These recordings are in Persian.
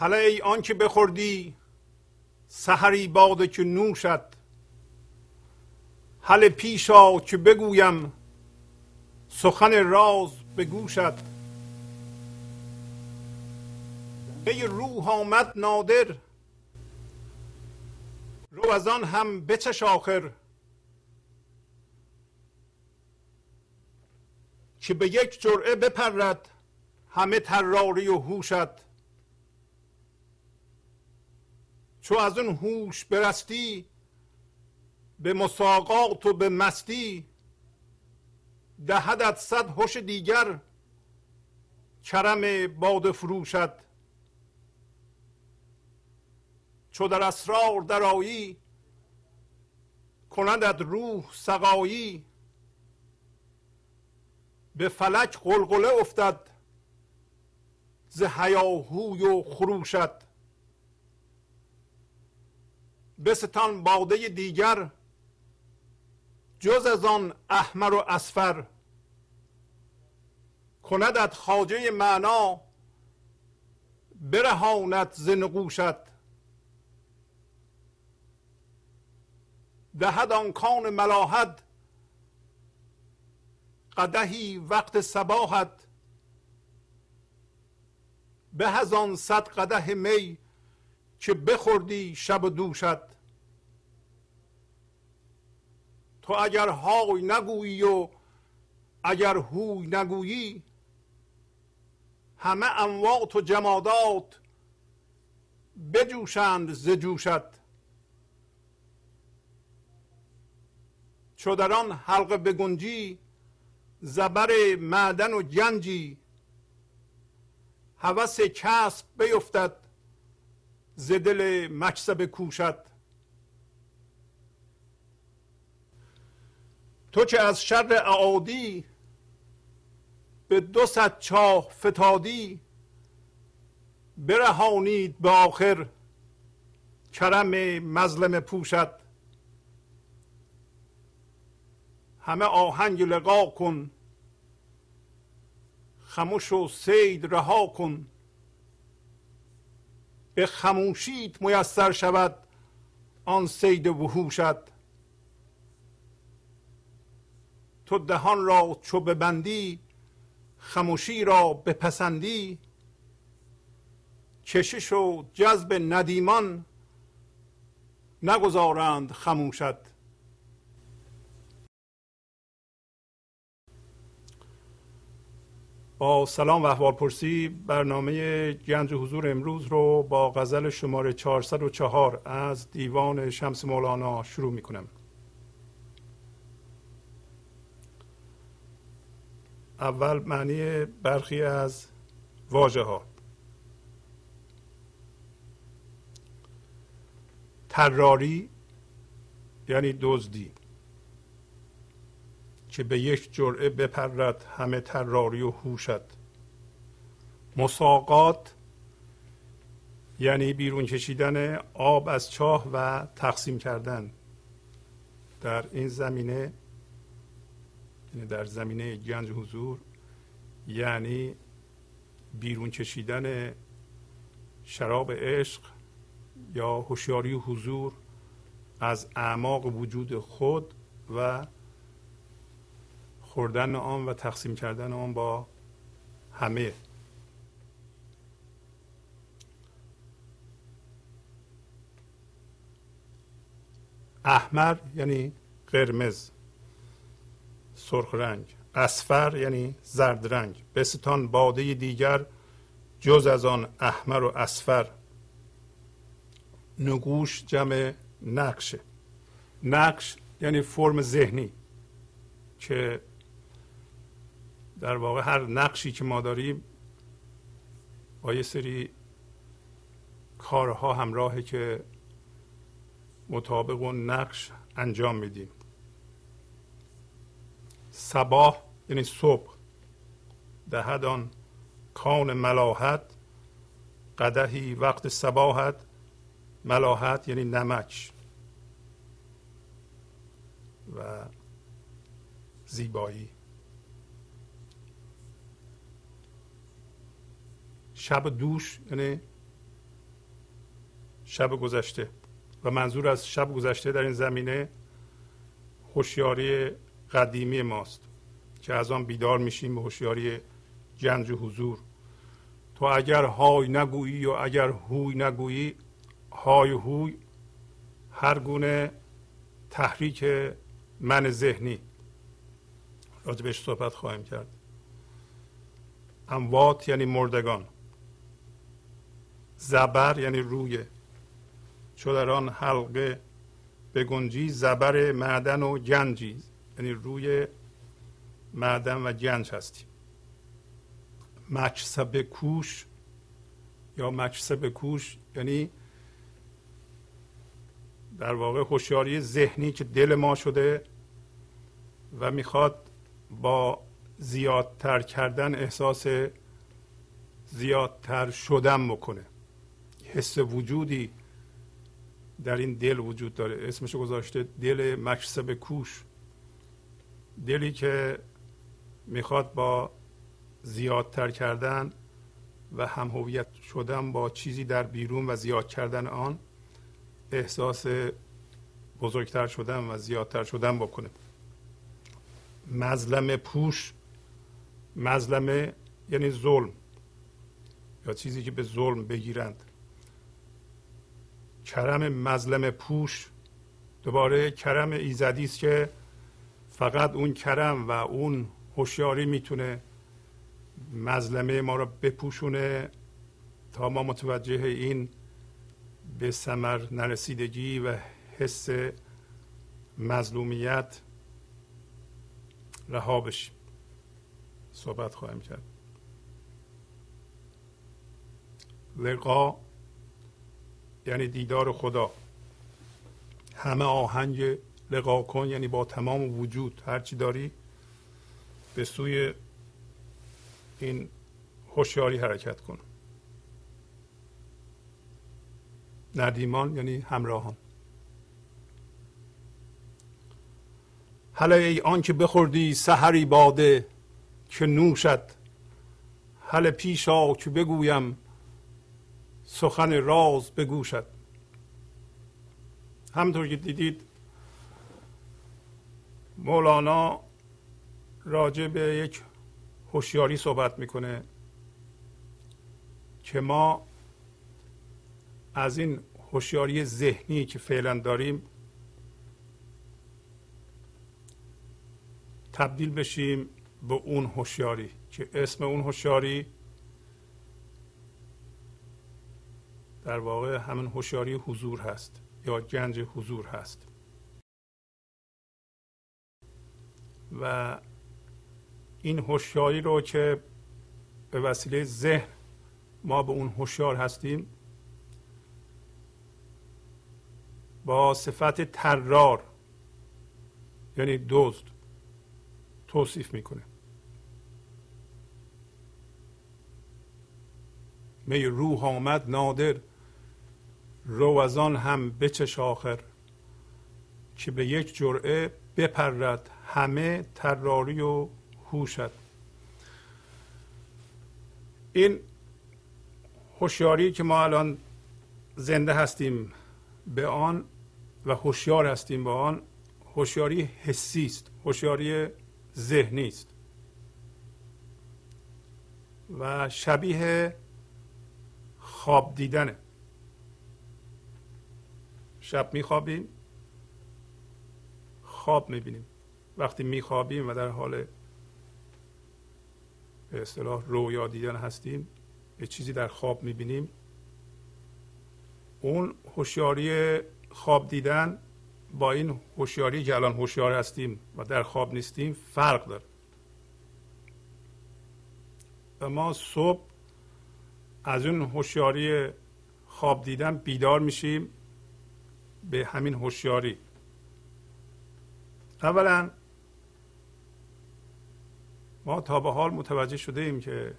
حالا ای آنکه بخوردی سحری باده که نوشد حل پیشا که بگویم سخن راز به گوشد ای روح آمد نادر رو از آن هم بچش آخر. که به یک جرعه بپرد همه تراری و هوشت. چو از اون هوش برستی به مساقات و به مستی دهدت صد هوش دیگر کرم باد فروشد چو در اسرار درایی کندت روح سقایی. به فلک قلقله افتد ز هیاهوی و خروشد بستان باده دیگر جز از آن احمر و اسفر. کندت خاجه معنا برهانت ز نقوشت. دهد آن کان ملاحت قدهی وقت سباحت به از آن صد قده می که بخوردی شب و دوشت. تو اگر های نگویی و اگر هوی نگویی همه اموات و جمادات بجوشند ز چو در آن حلقه بگنجی زبر معدن و گنجی. هوس کسب بیفتد ز دل مکسب کوشد تو که از شر اعادی به دو صد چاه فتادی برهانید به آخر کرم مظلم پوشد همه آهنگ لقا کن خموش و سید رها کن. به خموشیت میسر شود آن سید وحوشت. تو دهان را چو ببندی خموشی را بپسندی. کشش و جذب ندیمان نگذارند خموشت. با سلام و احوال پرسی برنامه گنج حضور امروز رو با غزل شماره 404 از دیوان شمس مولانا شروع می کنم اول معنی برخی از واژه ها. تراری یعنی دزدی که به یک جرعه بپرد همه تراری و هوشد مساقات یعنی بیرون کشیدن آب از چاه و تقسیم کردن در این زمینه در زمینه گنج حضور یعنی بیرون کشیدن شراب عشق یا هوشیاری حضور از اعماق وجود خود و خوردن آن و تقسیم کردن آن با همه. احمر یعنی قرمز. سرخ رنگ. اسفر یعنی زرد رنگ. بستان باده دیگر جز از آن احمر و اسفر. نگوش جمع نقشه. نقش یعنی فرم ذهنی که در واقع هر نقشی که ما داریم با یه سری کارها همراهه که مطابق اون نقش انجام میدیم. صباح یعنی صبح. دهد آن کان ملاحت قدهی وقت صباحت. ملاحت یعنی نمک. و زیبایی. شب دوش یعنی شب گذشته. و منظور از شب گذشته در این زمینه هوشیاری قدیمی ماست که از آن بیدار میشیم به هوشیاری جنج و حضور. تو اگر های نگویی و اگر هوی نگویی های هوی هر گونه تحریک من ذهنی. راجبش صحبت خواهیم کرد. اموات یعنی مردگان. زبر یعنی روی. چو در آن حلقه گنجی زبر معدن و گنجی. یعنی روی معدن و گنج هستیم. مکسب کوش یا مکسب کوش یعنی در واقع هوشیاری ذهنی که دل ما شده و می‌خواد با زیادتر کردن احساس زیادتر شدن بکنه. حس وجودی در این دل وجود داره. اسمش گذاشته دل مکسب کوش. دلی که می‌خواد با زیادتر کردن و هم هویت شدن با چیزی در بیرون و زیاد کردن آن احساس بزرگتر شدن و زیادتر شدن بکنه. مظلم پوش مظلمه یعنی ظلم یا چیزی که به ظلم بگیرند. کرم مظلم پوش دوباره کرم ایزدی است که فقط اون کرم و اون هوشیاری می‌تونه مظلمه ما رو بپوشونه تا ما متوجه این به ثمر نرسیدگی و حس مظلومیت رها بشیم. صحبت خواهیم کرد. لقا یعنی دیدار خدا. همه آهنگ لقا کن یعنی با تمام وجود. هرچی داری به سوی این هوشیاری حرکت کن. ندیمان یعنی همراهان. حالا ای آنکه بخوردی سحری باده که نوشد حل پیش آ که بگویم سخن راز بگوشد. همطور که دیدید مولانا راجع به یک هوشیاری صحبت می‌کنه که ما از این هوشیاری ذهنی که فعلا داریم تبدیل بشیم به اون هوشیاری که اسم اون هوشیاری در واقع همین هوشیاری حضور هست یا گنج حضور هست. و این هوشیاری رو که به وسیله ذهن ما به اون هوشیار هستیم با صفت ترار یعنی دزد توصیف می‌کنه. می روح آمد نادر رو از آن هم بچش آخر. که به یک جرعه بپرد همه تراری و هوشد این هوشیاری که ما الان زنده هستیم به آن و هوشیار هستیم به آن هوشیاری حسی است هوشیاری ذهنی است. و شبیه خواب دیدنه. شب میخوابیم. خواب می‌بینیم. وقتی میخوابیم و در حال به اصطلاح رویا دیدن هستیم یه چیزی در خواب می‌بینیم. اون هوشیاری خواب دیدن با این هوشیاری که الان هوشیار هستیم و در خواب نیستیم فرق داره. و ما صبح از اون هوشیاری خواب دیدن بیدار میشیم به همین هوشیاری. اولا ما تا به حال متوجه شده ایم که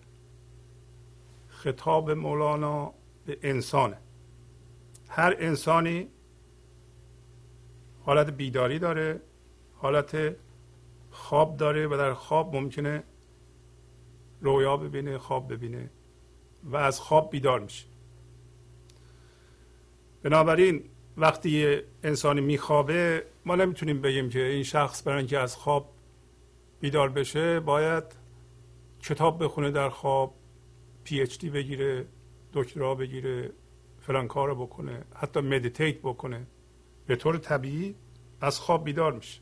خطاب مولانا به انسانه. هر انسانی حالت بیداری داره حالت خواب داره و در خواب ممکنه رویا ببینه خواب ببینه و از خواب بیدار میشه. بنابراین وقتی انسانی میخوابه ما نمی‌تونیم بگیم که این شخص برای اینکه از خواب بیدار بشه باید کتاب بخونه در خواب PhD بگیره دکترا بگیره فلان کار بکنه حتی meditate بکنه. به طور طبیعی از خواب بیدار میشه.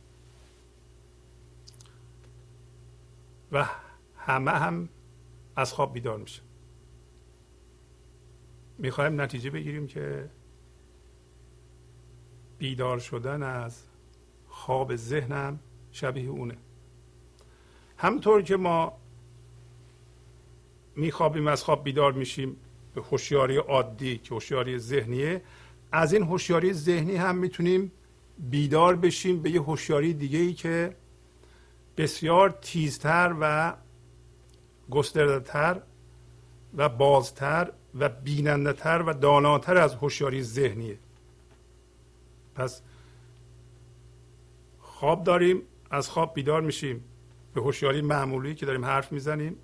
و همه هم از خواب بیدار میشه. می‌خوایم نتیجه بگیریم که بیدار شدن از خواب ذهنم شبیه اونه. همطور که ما میخوابیم از خواب بیدار میشیم به هوشیاری عادی که هوشیاری ذهنیه از این هوشیاری ذهنی هم می‌تونیم بیدار بشیم به یه هوشیاری دیگه ای که بسیار تیزتر و گستردهتر و بازتر و بینندهتر و داناتر از هوشیاری ذهنیه. پس خواب داریم از خواب بیدار میشیم. به هوشیاری معمولی که داریم حرف می‌زنیم.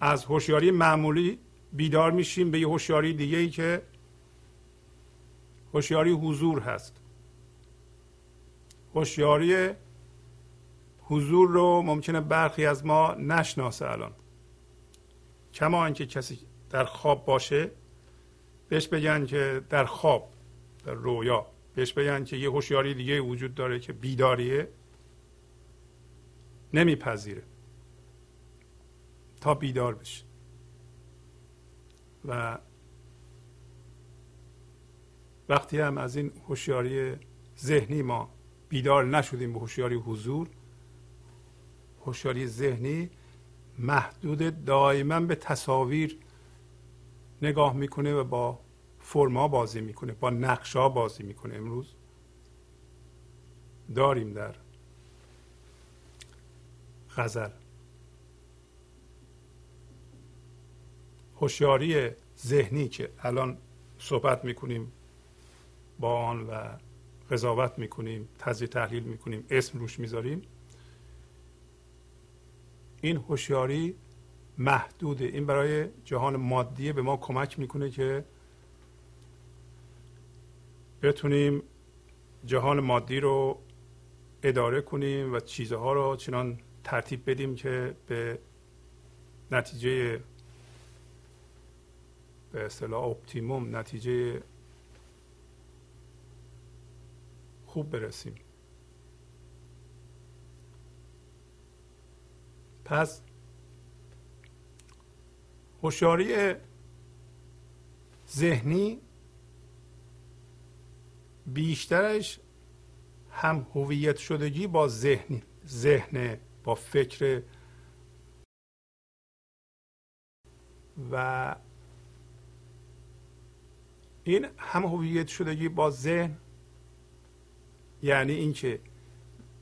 از هوشیاری معمولی بیدار میشیم به یه هوشیاری دیگه ای که هوشیاری حضور هست. هوشیاری حضور رو ممکنه برخی از ما نشناسه الان. کما اینکه کسی در خواب باشه بهش بگن که در خواب در رویا. بهش بگن که یه هوشیاری دیگه وجود داره که بیداریه. نمیپذیره. تا بیدار بشه. و وقتی هم از این هوشیاری ذهنی ما بیدار نشدیم به هوشیاری حضور هوشیاری ذهنی محدود دائما به تصاویر نگاه می‌کنه و با فرما بازی می‌کنه با نقشا بازی می‌کنه امروز. داریم در غزل. هوشیاری ذهنی که الان صحبت می‌کنیم با آن و قضاوت می‌کنیم تجزیه تحلیل می‌کنیم اسم روش می‌ذاریم. این هوشیاری محدوده. این برای جهان مادی به ما کمک می‌کنه که بتونیم جهان مادی رو اداره کنیم و چیزها رو چنان ترتیب بدیم که به نتیجه به اصطلاح اپتیموم نتیجه خوب برسیم. پس هوشیاری ذهنی بیشترش هم هویت شدگی با ذهن ذهن با فکر و این هم هویت شدگی با ذهن یعنی اینکه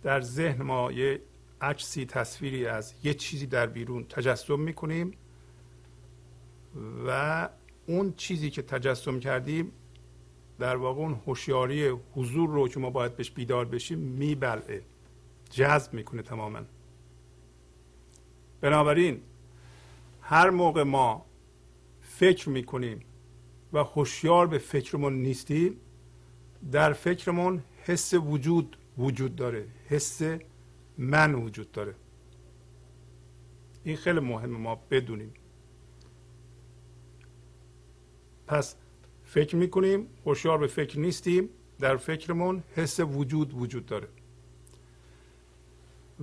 در ذهن ما یه عکسی تصویری از یه چیزی در بیرون تجسم می‌کنیم و اون چیزی که تجسم کردیم در واقع اون هوشیاری حضور رو که ما باید بهش بیدار بشیم میبلعه. جذب می‌کنه تماما. بنابراین هر موقع ما فکر می‌کنیم و هوشیار به فکرمون نیستیم در فکرمون حس وجود وجود داره. حس من وجود داره. این خیلی مهمه ما بدونیم. پس فکر می‌کنیم هوشیار به فکر نیستیم در فکرمون حس وجود وجود داره.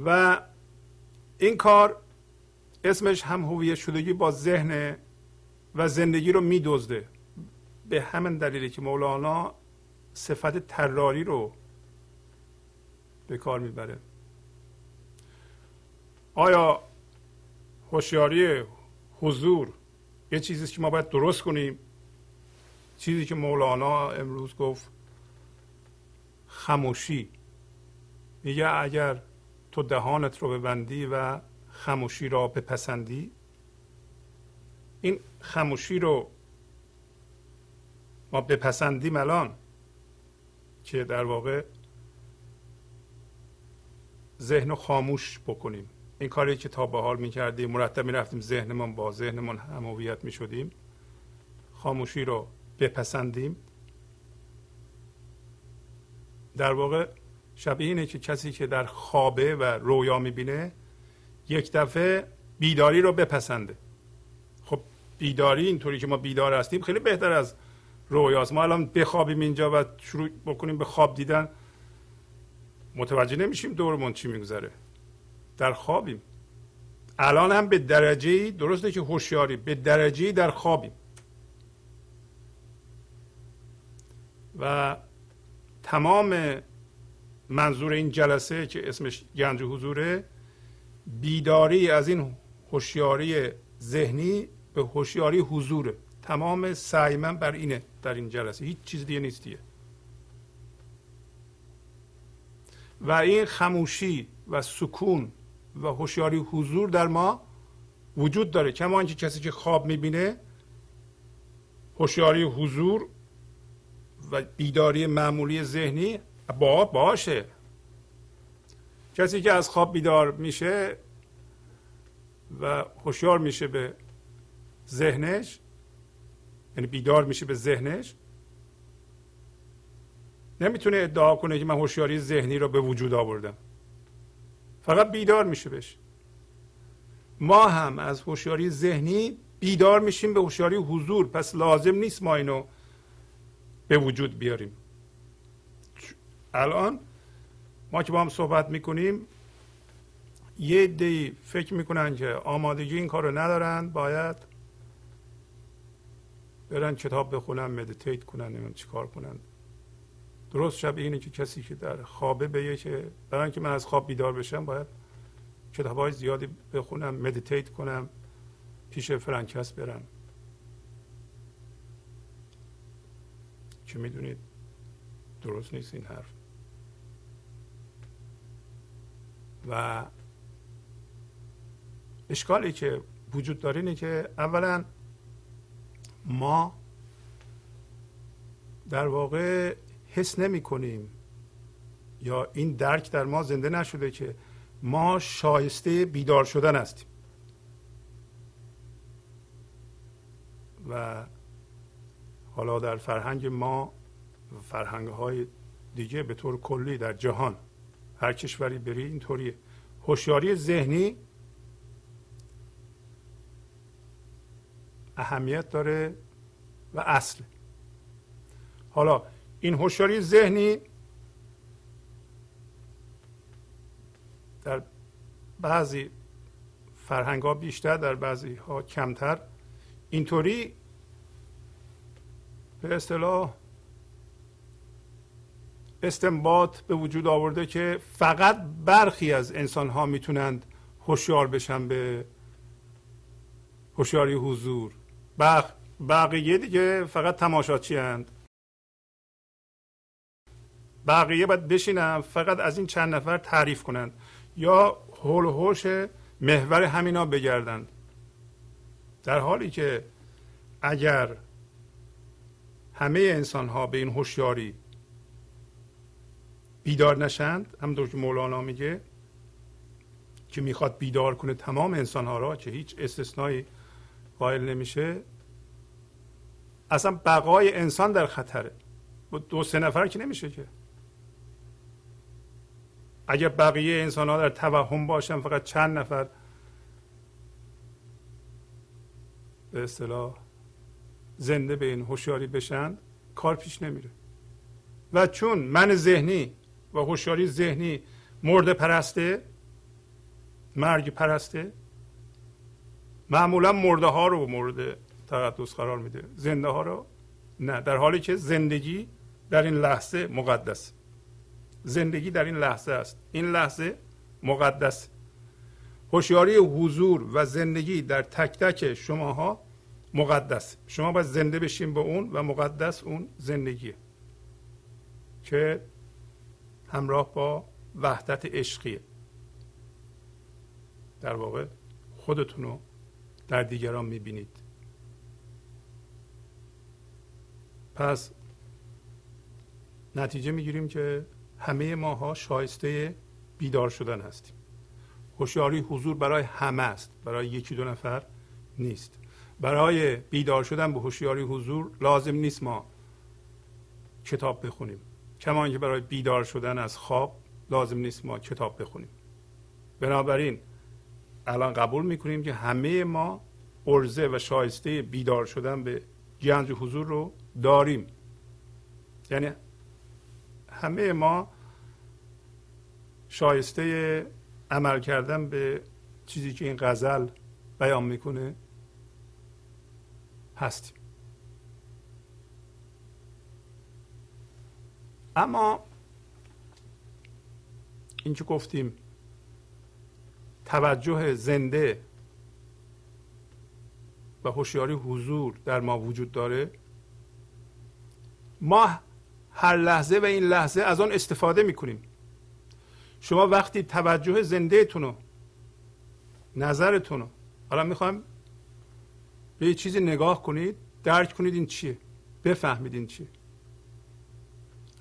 و این کار اسمش هم هویت شدگی با ذهن و زندگی رو میدزده. به همین دلیلی که مولانا صفت تراری رو به کار می‌بره. آیا هوشیاری حضور یه چیزی که ما باید درست کنیم؟ چیزی که مولانا امروز گفت خموشی. میگه اگر تو دهانت رو ببندی و خموشی را بپسندی این خموشی رو ما بپسندیم الان که در واقع ذهن خاموش بکنیم. این کاری که تا به حال می‌کردیم مرتب می‌رفتیم ذهنمون با ذهنمون همویت می‌شدیم خاموشی رو بپسندیم. در واقع شبیه اینه که کسی که در خوابه و رویا می‌بینه یک دفعه بیداری رو بپسنده. خب بیداری اینطوری که ما بیدار هستیم خیلی بهتر از رویاست ما الان بخوابیم اینجا و شروع بکنیم به خواب دیدن. متوجه نمیشیم دورمون چی میگذره. در خوابیم. الان هم به درجه درسته که هوشیاری به درجه در خوابیم. و تمام منظور این جلسه که اسمش گنج حضوره بیداری از این هوشیاری ذهنی به هوشیاری حضوره. تمام سعی من بر اینه در این جلسه. هیچ چیز دیگه نیستیه. و این خموشی و سکون و هوشیاری حضور در ما وجود داره. کما اینکه کسی که خواب می‌بینه هوشیاری حضور و بیداری معمولی ذهنی با باشه. کسی که از خواب بیدار میشه و هوشیار میشه به ذهنش یعنی بیدار میشه به ذهنش نمی‌تونه ادعا کنه که من هوشیاری ذهنی رو به وجود آوردم. فقط بیدار میشه بشه ما هم از هوشیاری ذهنی بیدار میشیم به هوشیاری حضور. پس لازم نیست ما اینو به وجود بیاریم. الان ما که با هم صحبت می‌کنیم یه دی فکر می‌کنن که آمادگی این کار رو ندارن باید برن کتاب بخونن meditate کنن نمی‌دونم چیکار کنن. درست شبیه اینه که کسی که در خوابه بگه که برای اینکه من از خواب بیدار بشم باید کتاب های زیادی بخونم meditate کنم پیش فلان کس برم. که می‌دونید درست نیست این حرف. و اشکالی که وجود داره اینه که اولا ما در واقع حس نمی کنیم یا این درک در ما زنده نشده که ما شایسته بیدار شدن هستیم. و حالا در فرهنگ ما فرهنگ های دیگه به طور کلی در جهان هر کشوری بری اینطوریه. هوشیاری ذهنی اهمیت داره و اصل. حالا این هوشیاری ذهنی در بعضی فرهنگ ها بیشتر در بعضی ها کمتر اینطوری به اصطلاح استنباط به وجود آورده که فقط برخی از انسان ها می‌تونند هوشیار بشن به هوشیاری حضور. بقیه دیگه فقط تماشاچی هند بقیه باید بشینن فقط از این چند نفر تعریف کنند. یا هول هوش محور همینا بگردند. در حالی که اگر همه انسان ها به این هوشیاری بیدار نشند همونطور که مولانا میگه که می‌خواد بیدار کنه تمام انسان ها را که هیچ استثنایی قائل نمیشه. اصلا بقای انسان در خطره. دو سه نفر که نمیشه که. اگر بقیه انسان ها در توهم باشن فقط چند نفر؟ به اصطلاح زنده به این هوشیاری بشن کار پیش نمیره. و چون من ذهنی و هوشیاری ذهنی مرده پرسته مرگ پرسته معمولا مرده ها رو مورد تقدس قرار میده. زنده ها رو نه در حالی که زندگی در این لحظه مقدس. زندگی در این لحظه است. این لحظه مقدس. هوشیاری حضور و زندگی در تک تک شماها مقدس. شما باید زنده بشین به اون و مقدس اون زندگیه. که همراه با وحدت عشقیه. در واقع خودتون رو در دیگران می‌بینید. پس نتیجه می‌گیریم که همه ماها شایسته بیدار شدن هستیم. هوشیاری حضور برای همه است برای یکی دو نفر نیست. برای بیدار شدن به هوشیاری حضور لازم نیست ما کتاب بخونیم. کما که برای بیدار شدن از خواب لازم نیست ما کتاب بخونیم. بنابراین الان قبول می‌کنیم که همه ما ارزه و شایسته بیدار شدن به گنج حضور رو داریم. یعنی همه ما شایسته عمل کردن به چیزی که این غزل بیان می‌کنه هستیم اما این که گفتیم؟ توجه زنده و هوشیاری حضور در ما وجود داره. ما هر لحظه و این لحظه از آن استفاده می‌کنیم. شما وقتی توجه زنده تونو نظرتون رو حالا می‌خوایم به یه چیزی نگاه کنید درک کنید این چیه. بفهمید این چیه.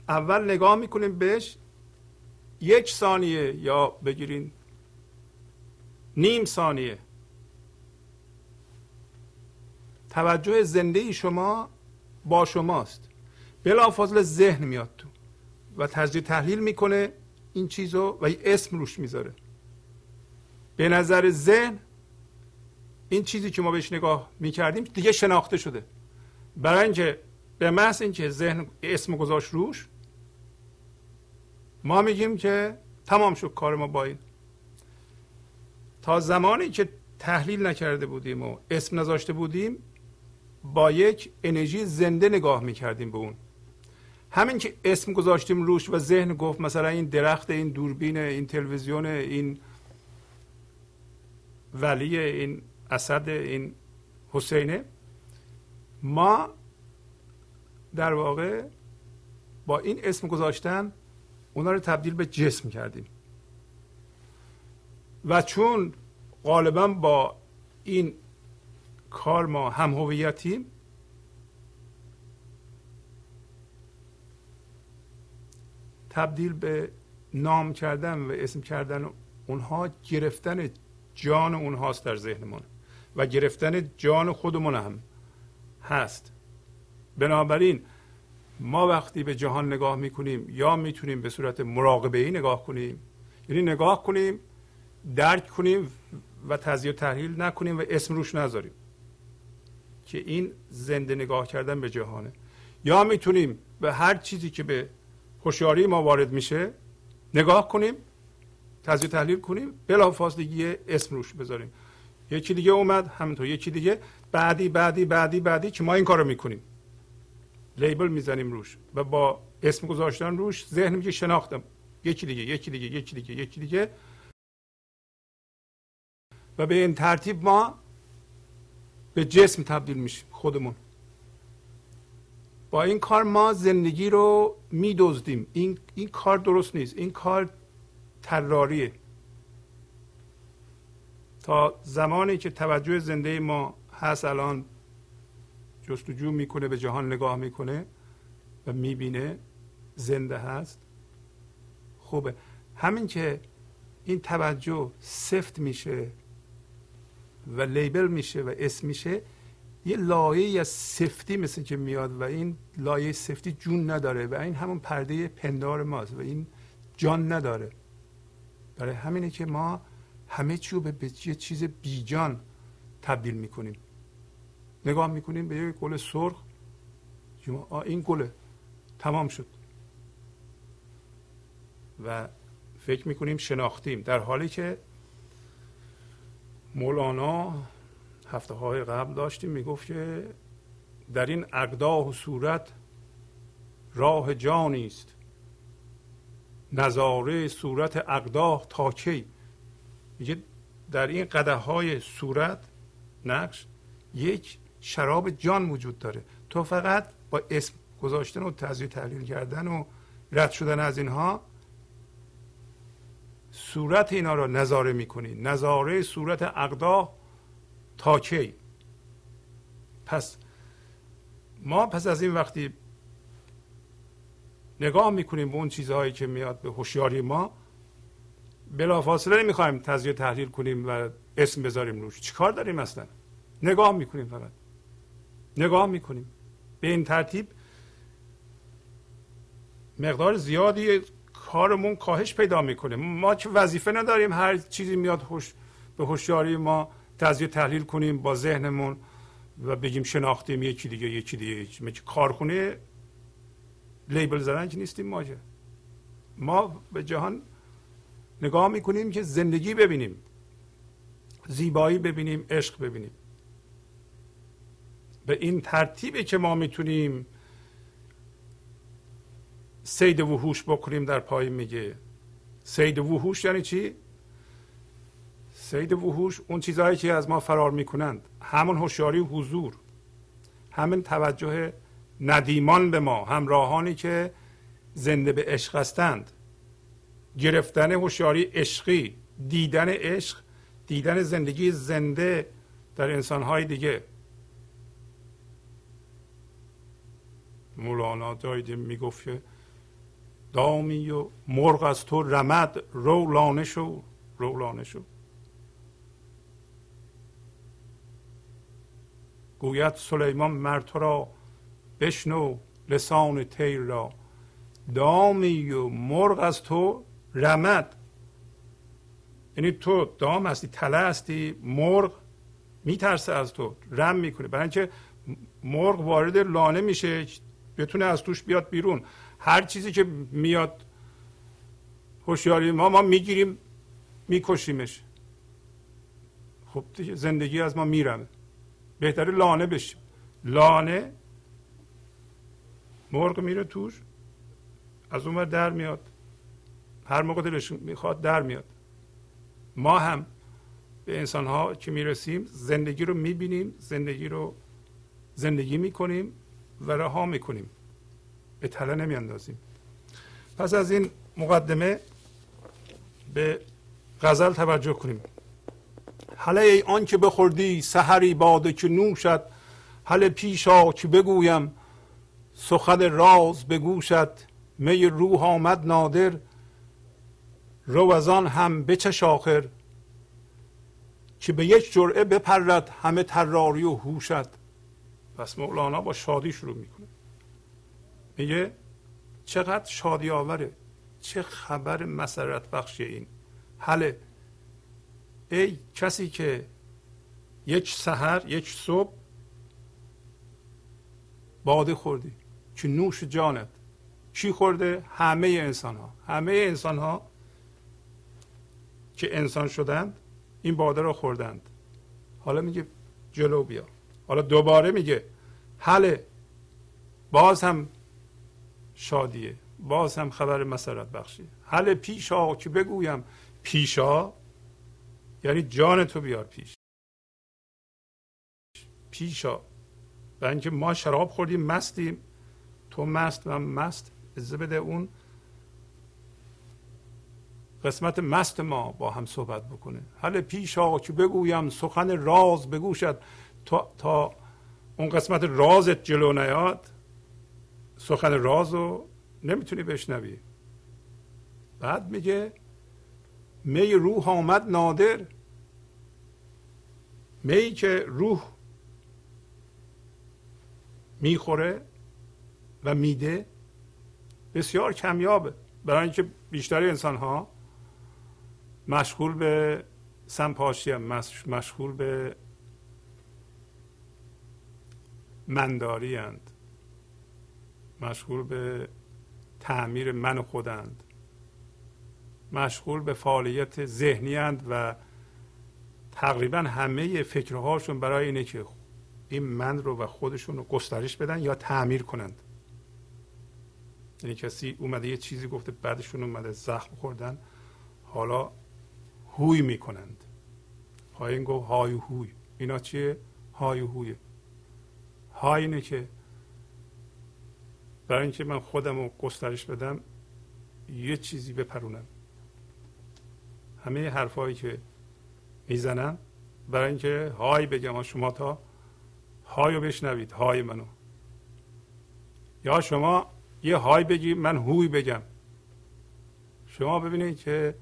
اول نگاه می‌کنیم بهش یک ثانیه یا بگیرین نیم ثانیه. توجه زنده شما با شماست. بلافاصله ذهن میاد تو و تجزیه تحلیل می‌کنه این چیزو و یه اسم روش می‌ذاره. به نظر ذهن این چیزی که ما بهش نگاه می‌کردیم دیگه شناخته شده. برای اینکه به محض اینکه ذهن اسم گذاشت روش ما میگیم که تمام شد کار ما با این. تا زمانی که تحلیل نکرده بودیم و اسم نذاشته بودیم با یک انرژی زنده نگاه می‌کردیم به اون. همین که اسم گذاشتیم روش و ذهن گفت مثلا این درخت این دوربین این تلویزیون این ولی این اسد این حسینه. ما در واقع با این اسم گذاشتن اونا رو تبدیل به جسم کردیم. و چون غالبا با این کار ما هم هویتیم تبدیل به نام کردن و اسم کردن اونها گرفتن جان اونهاست در ذهنمون. و گرفتن جان خودمون هم هست. بنابراین ما وقتی به جهان نگاه می‌کنیم یا می‌تونیم به صورت مراقبه ای نگاه کنیم یعنی نگاه کنیم درک کنیم و تزیه تحلیل نکنیم و اسم روش نذاریم که این زنده نگاه کردن به جهانه. یا می‌تونیم به هر چیزی که به هوشیاری ما وارد میشه نگاه کنیم تجزیه تحلیل کنیم بلا فاصله اسم روش بذاریم. یکی دیگه اومد همینطور. یکی دیگه. بعدی بعدی بعدی بعدی که ما این کارو می‌کنیم. لیبل می‌زنیم روش و با اسم گذاشتن روش ذهن میگه شناختم. یکی دیگه یکی دیگه یکی دیگه یکی دیگه. و به این ترتیب ما به جسم تبدیل میشیم خودمون. با این کار ما زندگی رو میدزدیم. این این کار درست نیست. این کار تراریه تا زمانی که توجه زنده ما هست الان جستجو می‌کنه به جهان نگاه می‌کنه و می‌بینه زنده هست خوبه. همین که این توجه سفت میشه و لیبل میشه و اسم میشه یه لایه از سفتی مثل که میاد و این لایه سفتی جون نداره و این همون پرده پندار ماست و این جان نداره. برای همینه که ما همه چی رو به یه چیز بیجان تبدیل می‌کنیم. نگاه می‌کنیم به یه گل سرخ. این گله تمام شد. و فکر می‌کنیم شناختیم. در حالی که مولانا هفته های قبل داشتیم می‌گفت که در این اقداه و صورت راه جانی است. نظاره صورت اقداه تا کی؟ میگه در این قده های صورت نقش یک شراب جان وجود داره. تو فقط با اسم گذاشتن و تزیه تحلیل کردن و رد شدن از اینها صورت اینا رو نظاره می‌کنی. نظاره صورت اقداه تا کی؟ پس ما پس از این وقتی نگاه می‌کنیم به اون چیزهایی که میاد به هوشیاری ما بلافاصله نمی‌خوایم تزیه تحلیل کنیم و اسم بذاریم روش. چیکار داریم اصلا؟ نگاه می‌کنیم فقط. نگاه می‌کنیم. به این ترتیب مقدار زیادی کارمون کاهش پیدا می‌کنه. ما چه وظیفه نداریم هر چیزی میاد خوش به هوشیاری ما تجزیه تحلیل کنیم با ذهنمون و بگیم شناختیم یکی دیگه یکی دیگه. یکی کارخونه لیبل زدن که نیستیم ما ما به جهان نگاه می‌کنیم که زندگی ببینیم زیبایی ببینیم عشق ببینیم. به این ترتیبی که ما می‌تونیم سید وحوش بکنیم در پای میگه. سید وحوش یعنی چی؟ سید وحوش اون چیزهایی که از ما فرار می‌کنند. همون هوشیاری حضور. همین توجه ندیمان به ما همراهانی که زنده به عشق هستند. گرفتن هوشیاری عشقی دیدن عشق دیدن زندگی زنده در انسانهای دیگه. مولانا جایی می‌گفت که دامی و مرغ از تو رمد رو لانه شو رو لانه شو. گوید سلیمان مرد را بشنو لسان تیر را. دامی و مرغ از تو رمد. یعنی تو دام هستی تله هستی مرغ میترسه از تو رم می‌کنه. برای اینکه مرغ وارد لانه میشه بتونه از توش بیاد بیرون. هر چیزی که میاد هوشیاری ما ما می‌گیریم میکشیمش. خب زندگی از ما میرم بهتره لانه بشیم. لانه مرغ میره توش از اون در میاد. هر موقع دلش می‌خواد در میاد. ما هم به انسان ها که می‌رسیم زندگی رو می‌بینیم زندگی رو زندگی می‌کنیم و رها می‌کنیم. به تله نمیاندازیم. پس از این مقدمه به غزل توجه کنیم. حالا ای آن که بخوردی سحری باده که نوشد حل پیشا که بگویم سخن راز بگوشد می روح آمد نادر رو از آن هم بچش آخر که به یک جرعه بپرد همه تراری و هوشد پس مولانا با شادی شروع می‌کنه. میگه چقدر شادی آوره چه خبر مسرت بخشی این. حله ای کسی که یک سحر یک صبح باده خوردی که نوش جانت. چی خورده؟ همه انسان ها همه انسان ها که انسان شدند این باده را خوردند. حالا میگه جلو بیا. حالا دوباره میگه حله باز هم شادیه. باز هم خبر مسرت بخشی. حل پیشا که بگویم پیشا یعنی جان تو بیار پیش. پیشا. و اینکه ما شراب خوردیم مستیم. تو مست و مست اجازه بده اون قسمت مست ما با هم صحبت بکنه. حل پیشا که بگویم سخن راز بگوشد. تا, تا اون قسمت رازت جلو نیاد سخن راز رو نمی‌تونی بشنوی. بعد میگه می روح آمد نادر. می که روح می‌خوره و میده بسیار کمیابه. برای اینکه بیشتر انسان ها مشغول به سمپاشی مشغول به منداری هند مشغول به تعمیر من خودند مشغول به فعالیت ذهنی و تقریبا همه فکرهاشون برای اینه که این من رو و خودشون رو گسترش بدن یا تعمیر کنند. یعنی کسی اومده یه چیزی گفته بعدشون اومده زخم خوردن. حالا هوی می‌کنند. پایین گفت های هوی. اینا چیه؟ های هویه. های اینه که برای اینکه من خودم رو گسترش بدم یه چیزی بپرونم. همه حرفایی که می‌زنم برای اینکه های بگم شما تا های رو بشنوید های منو. یا شما یه های بگی من هوی بگم. شما ببینید که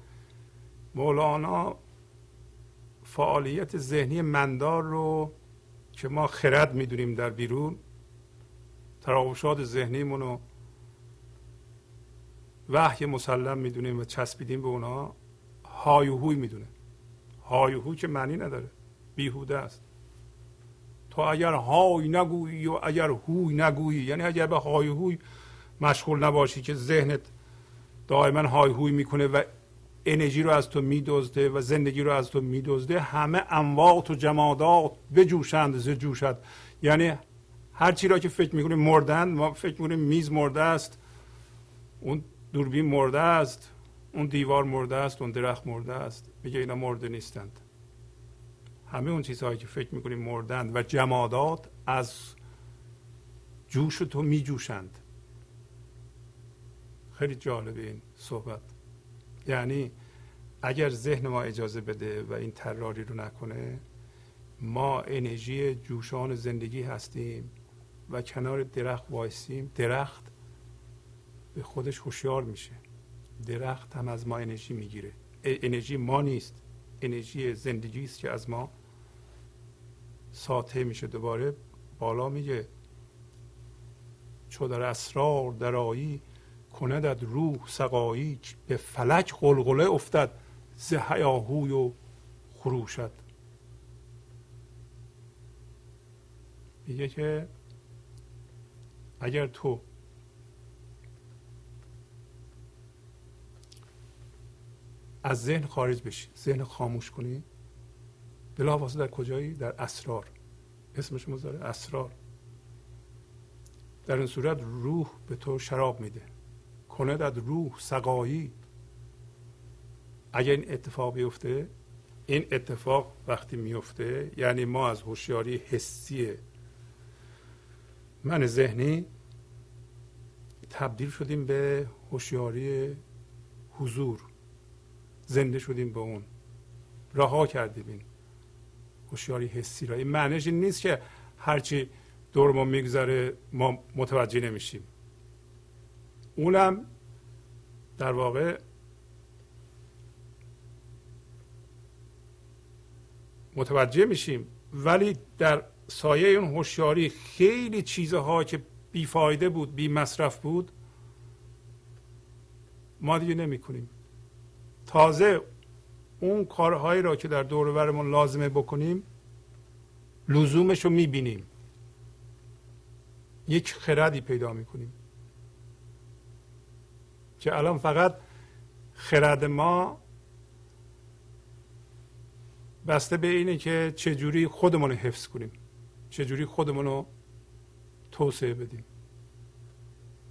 مولانا فعالیت ذهنی مندار رو که ما خرد می‌دونیم در بیرون تراوشات ذهنیمون رو وحی مسلم می‌دونیم و چسبیدیم به اونها های و هوی می‌دونه. های و هوی که معنی نداره بیهوده است. تو اگر های نگویی و اگر هوی نگویی یعنی اگر به های هوی مشغول نباشی که ذهنت دائما های هوی می‌کنه و انرژی رو از تو میدزده و زندگی رو از تو میدزده همه اموات و جمادات بجوشند ز جوشد یعنی هر چی را که فکر می‌کنیم مردن ما فکر می‌کنیم میز مرده است اون دوربین مرده است اون دیوار مرده است اون درخت مرده است. میگه اینا مرده نیستند. همه اون چیزهایی که فکر می‌کنیم مردند و جمادات از جوش تو میجوشند. خیلی جالبه این صحبت. یعنی اگر ذهن ما اجازه بده و این تراری رو نکنه ما انرژی جوشان زندگی هستیم و کنار درخت وایسیم درخت به خودش هوشیار میشه. درخت هم از ما انرژی می‌گیره. انرژی ما نیست. انرژی زندگی است که از ما ساطع میشه. دوباره بالا میگه چو در اسرار درایی کندد روح سقایی به فلک قلقله افتد ز هیاهوی و خروشد. میگه که اگر تو از ذهن خارج بشی ذهن خاموش کنی بلافاصله در کجایی؟ در اسرار. اسمش مزاره اسرار. در این صورت روح به تو شراب میده. کندد روح سقایی. اگر این اتفاق بیفته این اتفاق وقتی میفته یعنی ما از هوشیاری حسی من ذهنی تبدیل شدیم به هوشیاری حضور. زنده شدیم به اون. رها کردیم این هوشیاری حسی را. این معنیش این نیست که هرچی دور ما میگذره ما متوجه نمیشیم. اونم در واقع متوجه میشیم. ولی در سایه اون هوشیاری خیلی چیزها که بیفایده بود بی مصرف بود ما دیگه نمی کنیم تازه اون کارهایی را که در دور لازمه بکنیم لزومش رو می‌بینیم. یک خردی پیدا می‌کنیم. که الان فقط خرد ما بسته به اینه که چجوری خودمون رو حفظ کنیم. چجوری خودمون رو توسعه بدیم.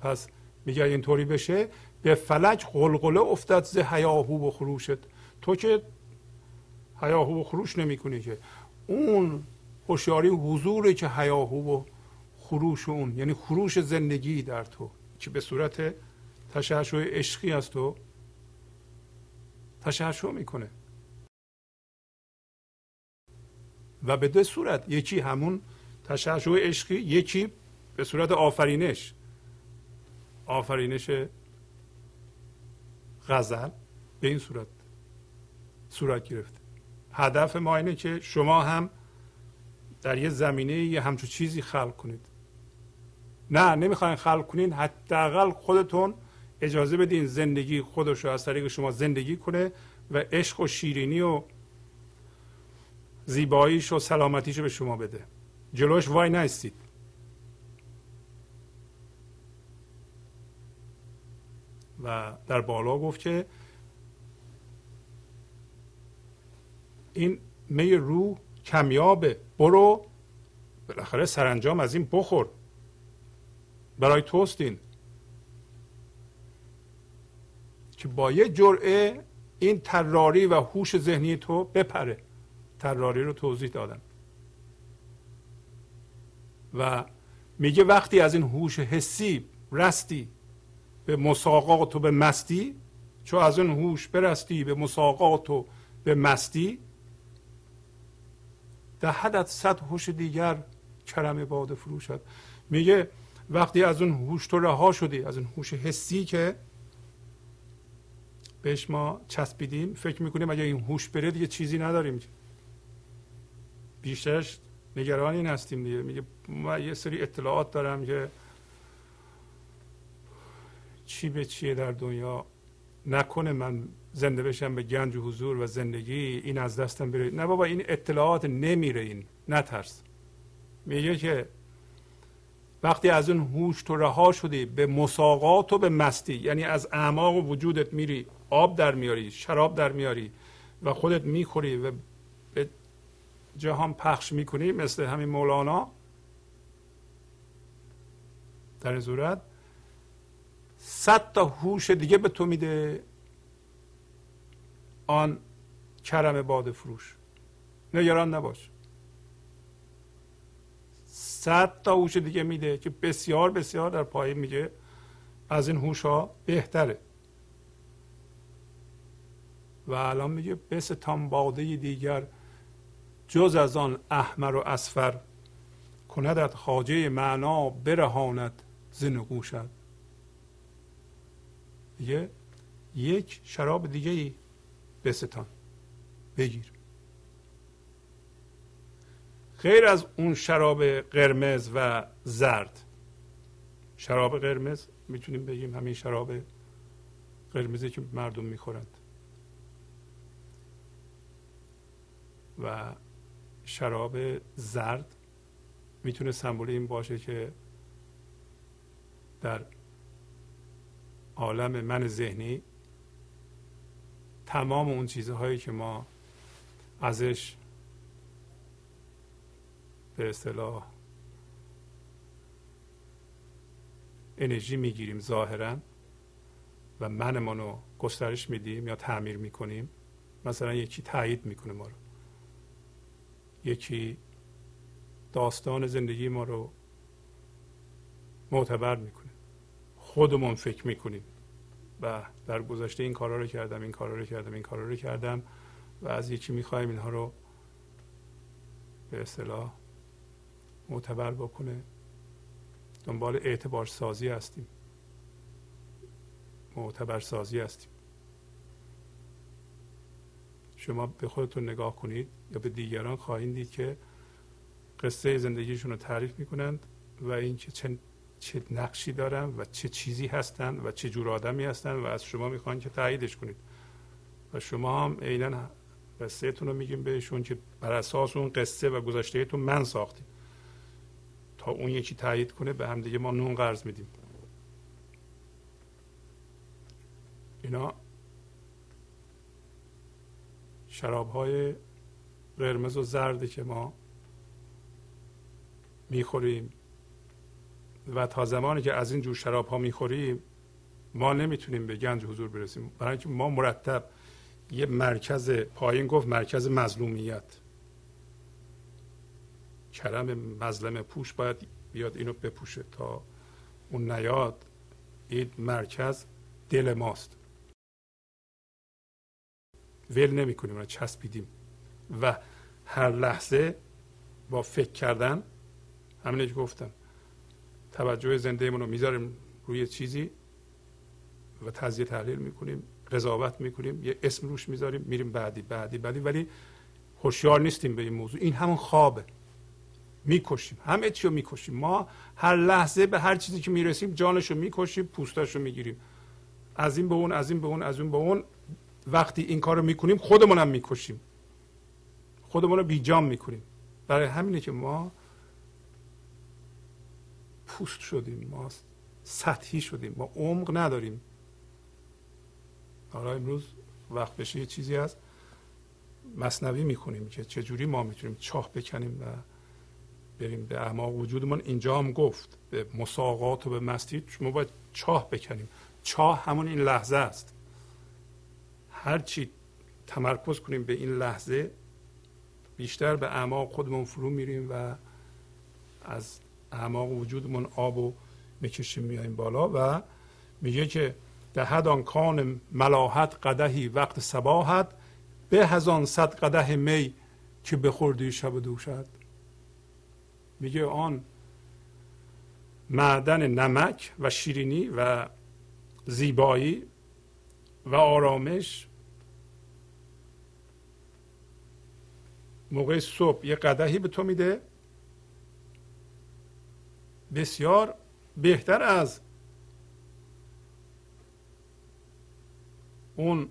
پس میگه اینطوری بشه به فلک قلقله افتد ز هیاهو و خروشت. تو که هیاهو و خروش نمی کنی که. اون هوشیاری حضوری که هیاهو و خروش اون. یعنی خروش زندگی در تو که به صورت تشعشع عشقی از تو تشعشع می‌کنه. و به دو صورت یکی همون تشعشع عشقی یکی به صورت آفرینش. آفرینش غزل به این صورت صورت گرفته. هدف ما اینه که شما هم در یه زمینه یه همچون چیزی خلق کنید. نه نمی‌خواین خلق کنین حداقل خودتون اجازه بدین زندگی خودش رو از طریق شما زندگی کنه و عشق و شیرینی و زیباییش و سلامتیش رو به شما بده. جلوش وای نیستید و در بالا گفت که این می روح کمیابه. برو. بالاخره سرانجام از این بخور. برای توستین. که با یه جرعه این تراری و هوش ذهنی تو بپره. تراری رو توضیح دادم. و میگه وقتی از این هوش حسی رستی به مساقات و به مستی چون از اون هوش برستی به مساقات و به مستی حدت صد هوش دیگر کرم باد فروشد میگه وقتی از اون هوش تو رها شدی از اون هوش حسی که بهش ما چسبیدیم. فکر می‌کنیم اگه این هوش بره دیگه چیزی نداریم. بیشترش نگران این هستیم دیگه. میگه ما یه سری اطلاعات دارم که چی به چیه در دنیا. نکنه من زنده بشم به گنج و حضور و زندگی این از دستم بره. نه بابا این اطلاعات نمیره این. نترس. میگه که وقتی از اون هوش تو رها شدی به مساقات و به مستی یعنی از اعماق وجودت میری. آب در میاری شراب در میاری و خودت می‌خوری و به جهان پخش می‌کنی مثل همین مولانا. در این صورت صد تا هوش دیگه به تو میده آن کرم باد فروش. نگران نباش. صد تا هوش دیگه میده که بسیار بسیار در پایین میگه از این هوش ها بهتره. و الان میگه بستان باده دیگر جز از آن احمر و اسفر کندت خاجه معنا برهاند ز نقوشت میگه یک شراب دیگه ای بستان بگیر. غیر از اون شراب قرمز و زرد شراب قرمز می‌تونیم بگیم همین شراب قرمزی که مردم می‌خورند. و شراب زرد می‌تونه سمبول این باشه که در عالم من ذهنی تمام اون چیزهایی که ما ازش به اصطلاح انرژی می‌گیریم ظاهرا و منمون رو گسترش میدیم یا تعمیر می‌کنیم مثلا یکی تایید می‌کنه ما رو. یکی داستان زندگی ما رو معتبر می‌کنه. خودمون فکر می‌کنیم. و در گذشته این کارا رو کردم این کارا رو کردم این کارا رو کردم و از یکی می‌خوایم اینها رو به اصطلاح معتبر بکنه. دنبال اعتبار سازی هستیم. معتبر سازی هستیم. شما به خودتون نگاه کنید. یا به دیگران خواهید دید که قصه زندگیشون رو تعریف می‌کنند و اینکه چه چه نقشی دارن و چه چیزی هستن و چه جور آدمی هستن و از شما می‌خوان که تاییدش کنید. و شما هم عینا قصهتون رو میگیم بهشون که بر اساس اون قصه و گذشتهتون من ساختیم. تا اون یکی تایید کنه به هم دیگه ما نون قرض میدیم. اینا شراب های قرمز و زردی که ما می‌خوریم و تا زمانی که از این جور شراب ها می‌خوریم ما نمی‌تونیم به گنج حضور برسیم. برای اینکه ما مرتب یه مرکز پایین گفت مرکز مظلومیت. کرم مظلم پوش باید بیاد اینو بپوشه تا اون نیاد. این مرکز دل ماست. ول نمی کنیم رو چسبیدیم. و هر لحظه با فکر کردن همینه که گفتم توجه زندهمون رو می‌ذاریم روی چیزی و تجزیه تحلیل می‌کنیم قضاوت می‌کنیم یه اسم روش می‌ذاریم میریم بعدی بعدی بعدی ولی هوشیار نیستیم به این موضوع. این همون خوابه. می‌کشیم. همه چی رو می‌کشیم. ما هر لحظه به هر چیزی که می‌رسیم جانش رو می‌کشیم پوستش رو می‌گیریم. از این به اون از این به اون از اون به اون وقتی این کار رو می‌کنیم خودمون هم می‌کشیم. خودمون رو بیجام می‌کنیم. برای همینه که ما پوست شدیم ما سطحی شدیم ما عمق نداریم. حالا امروز وقت بشه یه چیزی از مصنوی می‌کنیم که چجوری ما می‌تونیم چاه بکنیم و بریم به اعماق وجودمون. اینجا هم گفت به مساقات و به مستی شما باید چاه بکنیم. چاه همون این لحظه است. هرچی تمرکز کنیم به این لحظه بیشتر به اعماق خودمون فرو میریم و از اعماق وجودمون آب و می‌کشیم میاییم بالا و میگه که دهد آن کان ملاحت قدهی وقت سباحت به هزان صد قده می که بخوردی شب دوشد میگه آن معدن نمک و شیرینی و زیبایی و آرامش موقع صبح یه قدهی به تو میده. بسیار بهتر از اون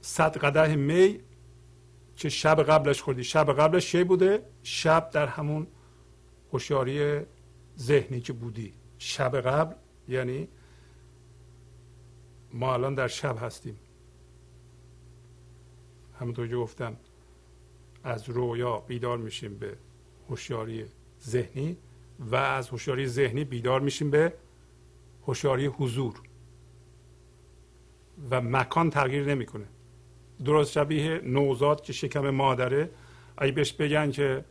صد قده می که شب قبلش خوردی. شب قبلش چه بوده؟ شب در همون هوشیاری ذهنی که بودی. شب قبل یعنی ما الان در شب هستیم. همونطور که گفتم از رویا بیدار میشیم به هوشیاری ذهنی و از هوشیاری ذهنی بیدار میشیم به هوشیاری حضور. و مکان تغییر نمی‌کنه. درست شبیه نوزاد که شکم مادره. اگه بهش بگن که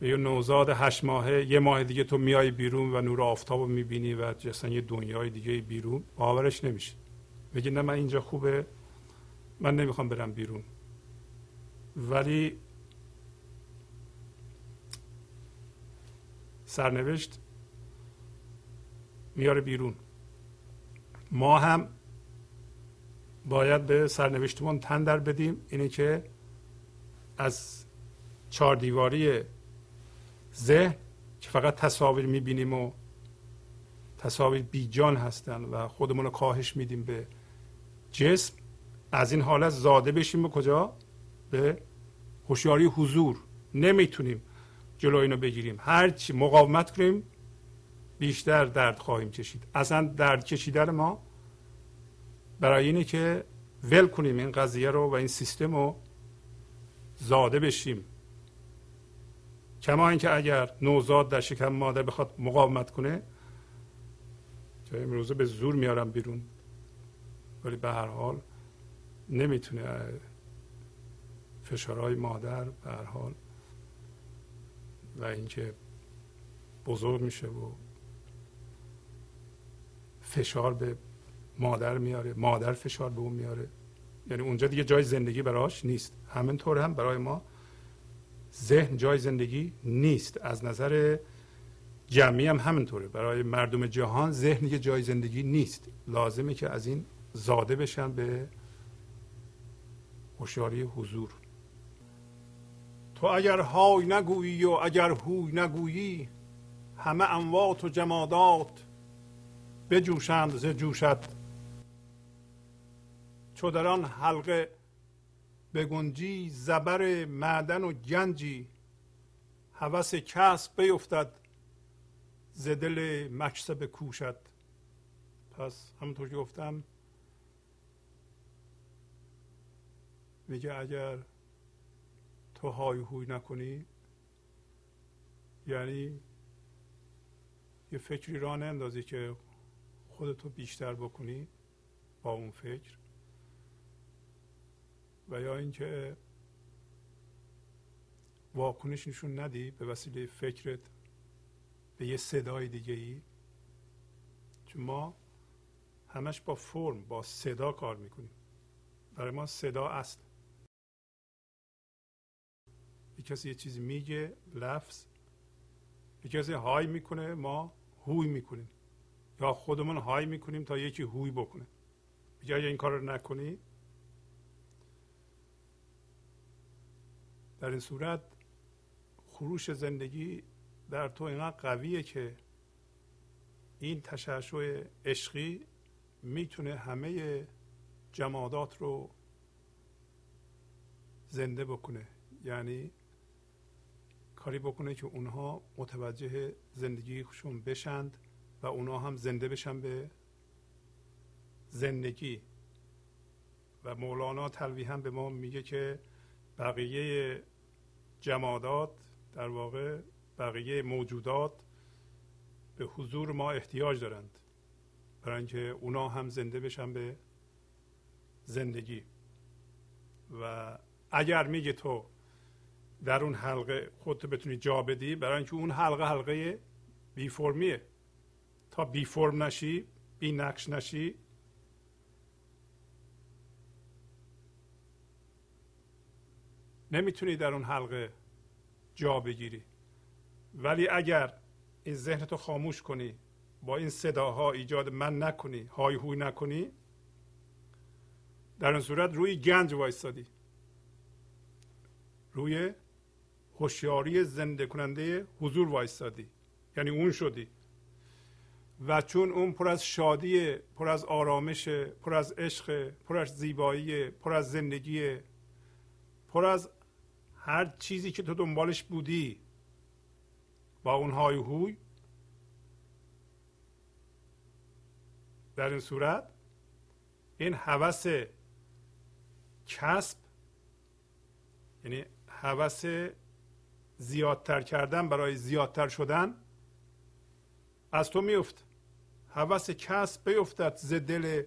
به یه نوزاد هشت ماهه یه ماه دیگه تو میای بیرون و نور آفتاب رو می‌بینی و جسن یه دنیای دیگه بیرون باورش نمیشه. بگی نه من اینجا خوبه. من نمی‌خوام برم بیرون. ولی سرنوشت میاره بیرون. ما هم باید به سرنوشتمون تن در بدیم. اینه که از چهار دیواری ذهن که فقط تصاویر می‌بینیم و تصاویر بیجان هستن و خودمون رو کاهش میدیم به جسم از این حالت زاده بشیم. به کجا؟ به هوشیاری حضور. نمی‌تونیم جلو اینو بگیریم. هرچی مقاومت کنیم بیشتر درد خواهیم کشید. اصلا درد کشیدن ما برای اینه که ول کنیم این قضیه رو و این سیستم رو زاده بشیم. کما اینکه اگر نوزاد در شکم مادر بخواد مقاومت کنه که امروزه به زور میارم بیرون. ولی به هر حال نمی‌تونه فشارهای مادر به حال و اینکه بزرگ میشه و فشار به مادر میاره مادر فشار به اون میاره. یعنی اونجا دیگه جای زندگی براش نیست. همینطور هم برای ما ذهن جای زندگی نیست. از نظر جمعی هم همینطوره. برای مردم جهان ذهن یه جای زندگی نیست. لازمه که از این زاده بشن به هوشیاری حضور. تو اگر های نگویی و اگر هوی نگویی همه اموات و جمادات بجوشند ز جوشد چو در آن حلقه بگنجی زبر معدن و گنجی هوس کسب بیفتد ز دل مکسب کوشد پس همونطور که گفتم میگه اگر تو های هوی نکنی یعنی یه فکری را اندازی که خودتو بیشتر بکنی با اون فکر و یا اینکه واکنش نشون ندی به وسیله فکرت به یه صدای دیگه ای چون ما همش با فرم با صدا کار می‌کنیم. برای ما صدا اصل. یه کسی یه چیزی میگه لفظ یه کسی های می‌کنه ما هوی می‌کنیم. یا خودمون های می‌کنیم تا یکی هوی بکنه. میگه این کار رو نکنی در این صورت خروش زندگی در تو اینقدر قویه که این تشعشع عشقی می‌تونه همه جمادات رو زنده بکنه. یعنی کاری بکنه که اونها متوجه زندگیشون بشند و اونها هم زنده بشن به زندگی. و مولانا تلویحا به ما میگه که بقیه جمادات در واقع بقیه موجودات به حضور ما احتیاج دارند. برای اینکه اونا هم زنده بشن به زندگی. و اگر میگه تو در اون حلقه خودتو بتونی جا بدی برای اینکه اون حلقه حلقه بی فرمیه. تا بی فرم نشی بی نقش نشی. نمی‌تونی در اون حلقه جا بگیری. ولی اگر این ذهن تو خاموش کنی با این صداها ایجاد من نکنی های هوی نکنی در اون صورت روی گنج وایستادی. روی هوشیاری زنده کننده حضور وایستادی. یعنی اون شدی. و چون اون پر از شادی پر از آرامش پر از عشق پر از زیبایی پر از زندگی پر از هر چیزی که تو دنبالش بودی با اون های هوی در این صورت این هوس کسب یعنی هوس زیادتر کردن برای زیادتر شدن از تو میفت. هوس کسب بیفتد ز دل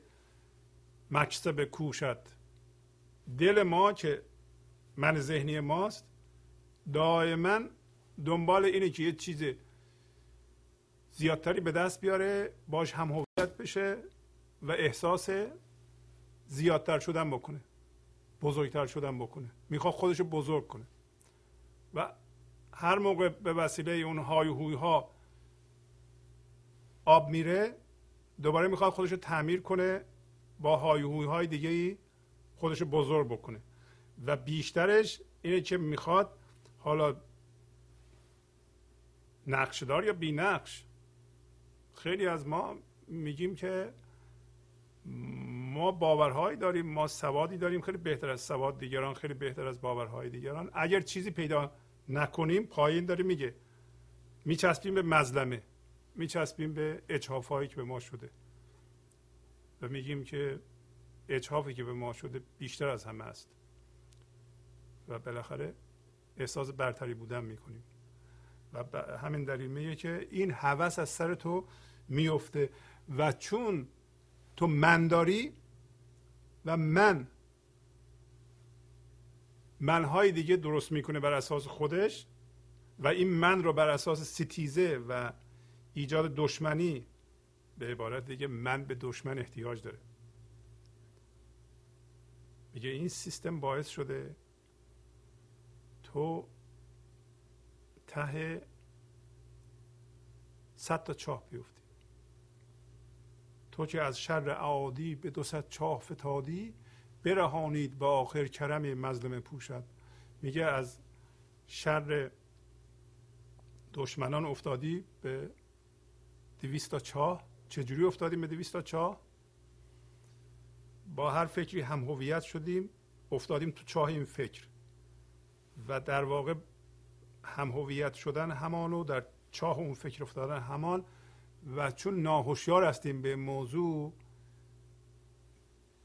مکسب کوشد دل ما که من ذهنی ماست دائما دنبال اینه که یه چیز زیادتری به دست بیاره باش هم هویت بشه و احساس زیادتر شدن بکنه بزرگتر شدن بکنه. می‌خواد خودش رو بزرگ کنه. و هر موقع به وسیله اون های هوی ها آب میره دوباره می‌خواد خودش رو تعمیر کنه با های هوی های دیگه ای خودش رو بزرگ بکنه. و بیشترش اینه که می‌خواد حالا نقشدار یا بی نقش خیلی از ما میگیم که ما باورهایی داریم ما سوادی داریم. خیلی بهتر از سواد دیگران خیلی بهتر از باورهای دیگران. اگر چیزی پیدا نکنیم پایین داره میگه. میچسبیم به مظلمه. میچسبیم به اچهافهایی که به ما شده. و میگیم که اچهافی که به ما شده بیشتر از همه است. و بالاخره احساس برتری بودن می‌کنیم. و همین دلیل میگه که این هوس از سر تو میفته و چون تو من داری و من منهای دیگه درست می‌کنه بر اساس خودش و این من رو بر اساس ستیزه و ایجاد دشمنی به عبارت دیگه من به دشمن احتیاج داره. میگه این سیستم باعث شده تو ته صد تا چاه بیفتی. تو که از شر عادی به دو صد چاه فتادی برهانید با آخر کرم مظلم پوشد. میگه از شر دشمنان افتادی به دویستا چاه چجوری افتادیم به دویستا چاه با هر فکری هم هویت شدیم افتادیم تو چاه این فکر. و در واقع هم هویت شدن همانو در چاه اون فکر افتادن همان. و چون ناهوشیار هستیم به موضوع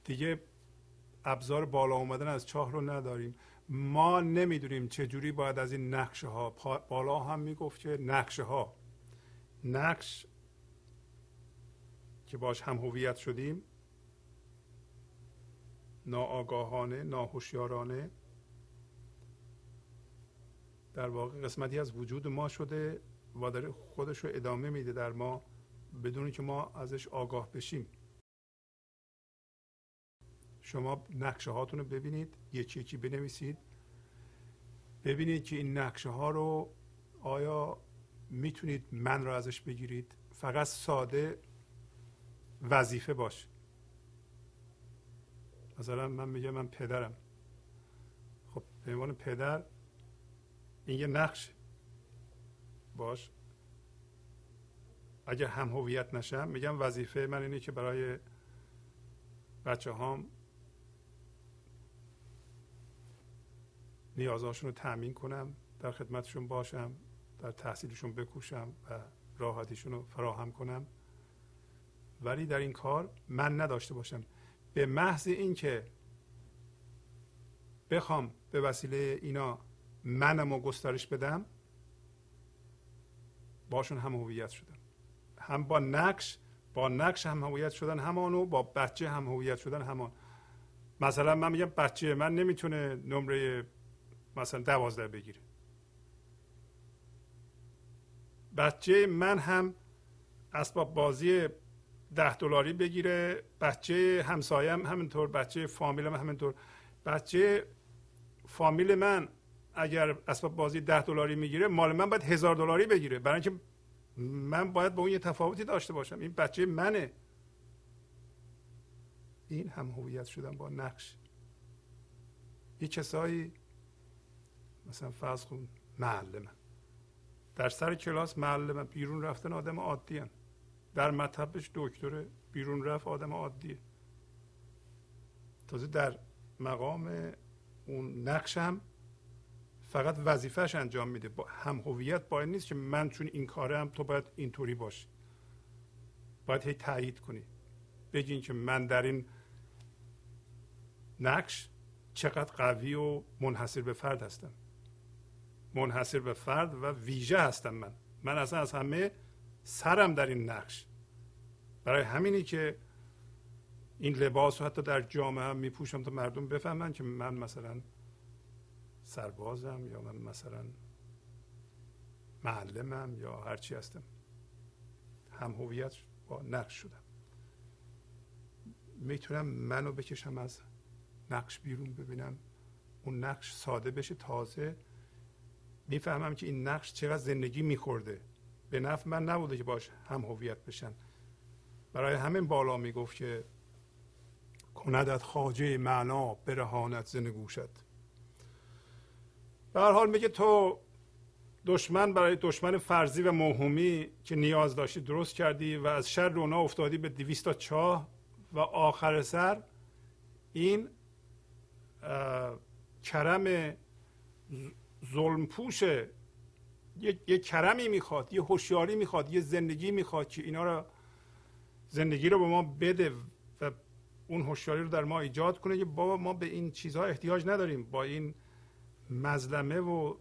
دیگه ابزار بالا اومدن از چاه رو نداریم. ما نمی‌دونیم چجوری باید از این نقشه ها بالا هم می‌گفت که نقشه ها نقش که باش هم هویت شدیم ناآگاهانه ناهوشیارانه در واقع قسمتی از وجود ما شده و داره خودش رو ادامه میده در ما بدون که ما ازش آگاه بشیم. شما نقشه هاتون رو ببینید یکی یکی بنویسید. ببینید که این نقشه ها رو آیا می‌تونید من رو ازش بگیرید؟ فقط ساده وظیفه باش. مثلا من میگم من پدرم. خب به عنوان پدر این یه نقش. باش. اگر هم هویت نشم میگم وظیفه من اینه که برای بچه هام نیازهاشون رو تأمین کنم در خدمتشون باشم در تحصیلشون بکوشم و راحتیشون رو فراهم کنم. ولی در این کار من نداشته باشم. به محض اینکه بخوام به وسیله اینا منم رو گسترش بدم باشون هم هویت شدم. هم با نقش با نقش هم هویت شدن همانو با بچه هم هویت شدن همان. مثلا من میگم بچه من نمی‌تونه نمره مثلا دوازده بگیره. بچه من هم اسباب بازی ده دلاری بگیره. بچه همسایم همینطور بچه فامیلم همینطور. بچه فامیل من اگر اسباب بازی ده دلاری می‌گیره مال من باید هزار دلاری بگیره. برای اینکه من باید با اون یه تفاوتی داشته باشم. این بچه منه. این هم هویت شدن با نقش. یه کسایی مثلا فرض کن معلم در سر کلاس معلم بیرون رفتن آدم عادی هن. در مطبش دکتر بیرون رفت آدم عادیه. تازه در مقام اون نقشم فقط وظیفهش انجام میده. با هم هویت باید نیست که من چون این کارم تو باید اینطوری باشی. باید هی تایید کنی. بگین که من در این نقش چقدر قوی و منحصر به فرد هستم. منحصر به فرد و ویژه هستم من. من اصلا از همه سرم در این نقش. برای همینی که این لباس رو حتی در جامعه هم میپوشم تا مردم بفهمن که من مثلا سربازم یا من مثلا معلمم یا هرچی هستم. هم هویت با نقش شدم. می‌تونم منو بکشم از نقش بیرون ببینم. اون نقش ساده بشه تازه می‌فهمم که این نقش چقدر زندگی میخورده. به نفع من نبوده که باش هم هویت بشن. برای همین بالا می‌گفت که کندت خاجه معنا برهانت زنگوشت به هر حال میگه تو دشمن برای دشمن فرضی و موهومی که نیاز داشتی درست کردی و از شر اونا افتادی به دویستا چاه و آخر سر این کرم ظلم پوشه یه،, یه کرمی می‌خواد یه هوشیاری می‌خواد یه زندگی می‌خواد که اینا رو زندگی رو به ما بده و اون هوشیاری رو در ما ایجاد کنه که بابا ما به این چیزها احتیاج نداریم. با این مظلمه و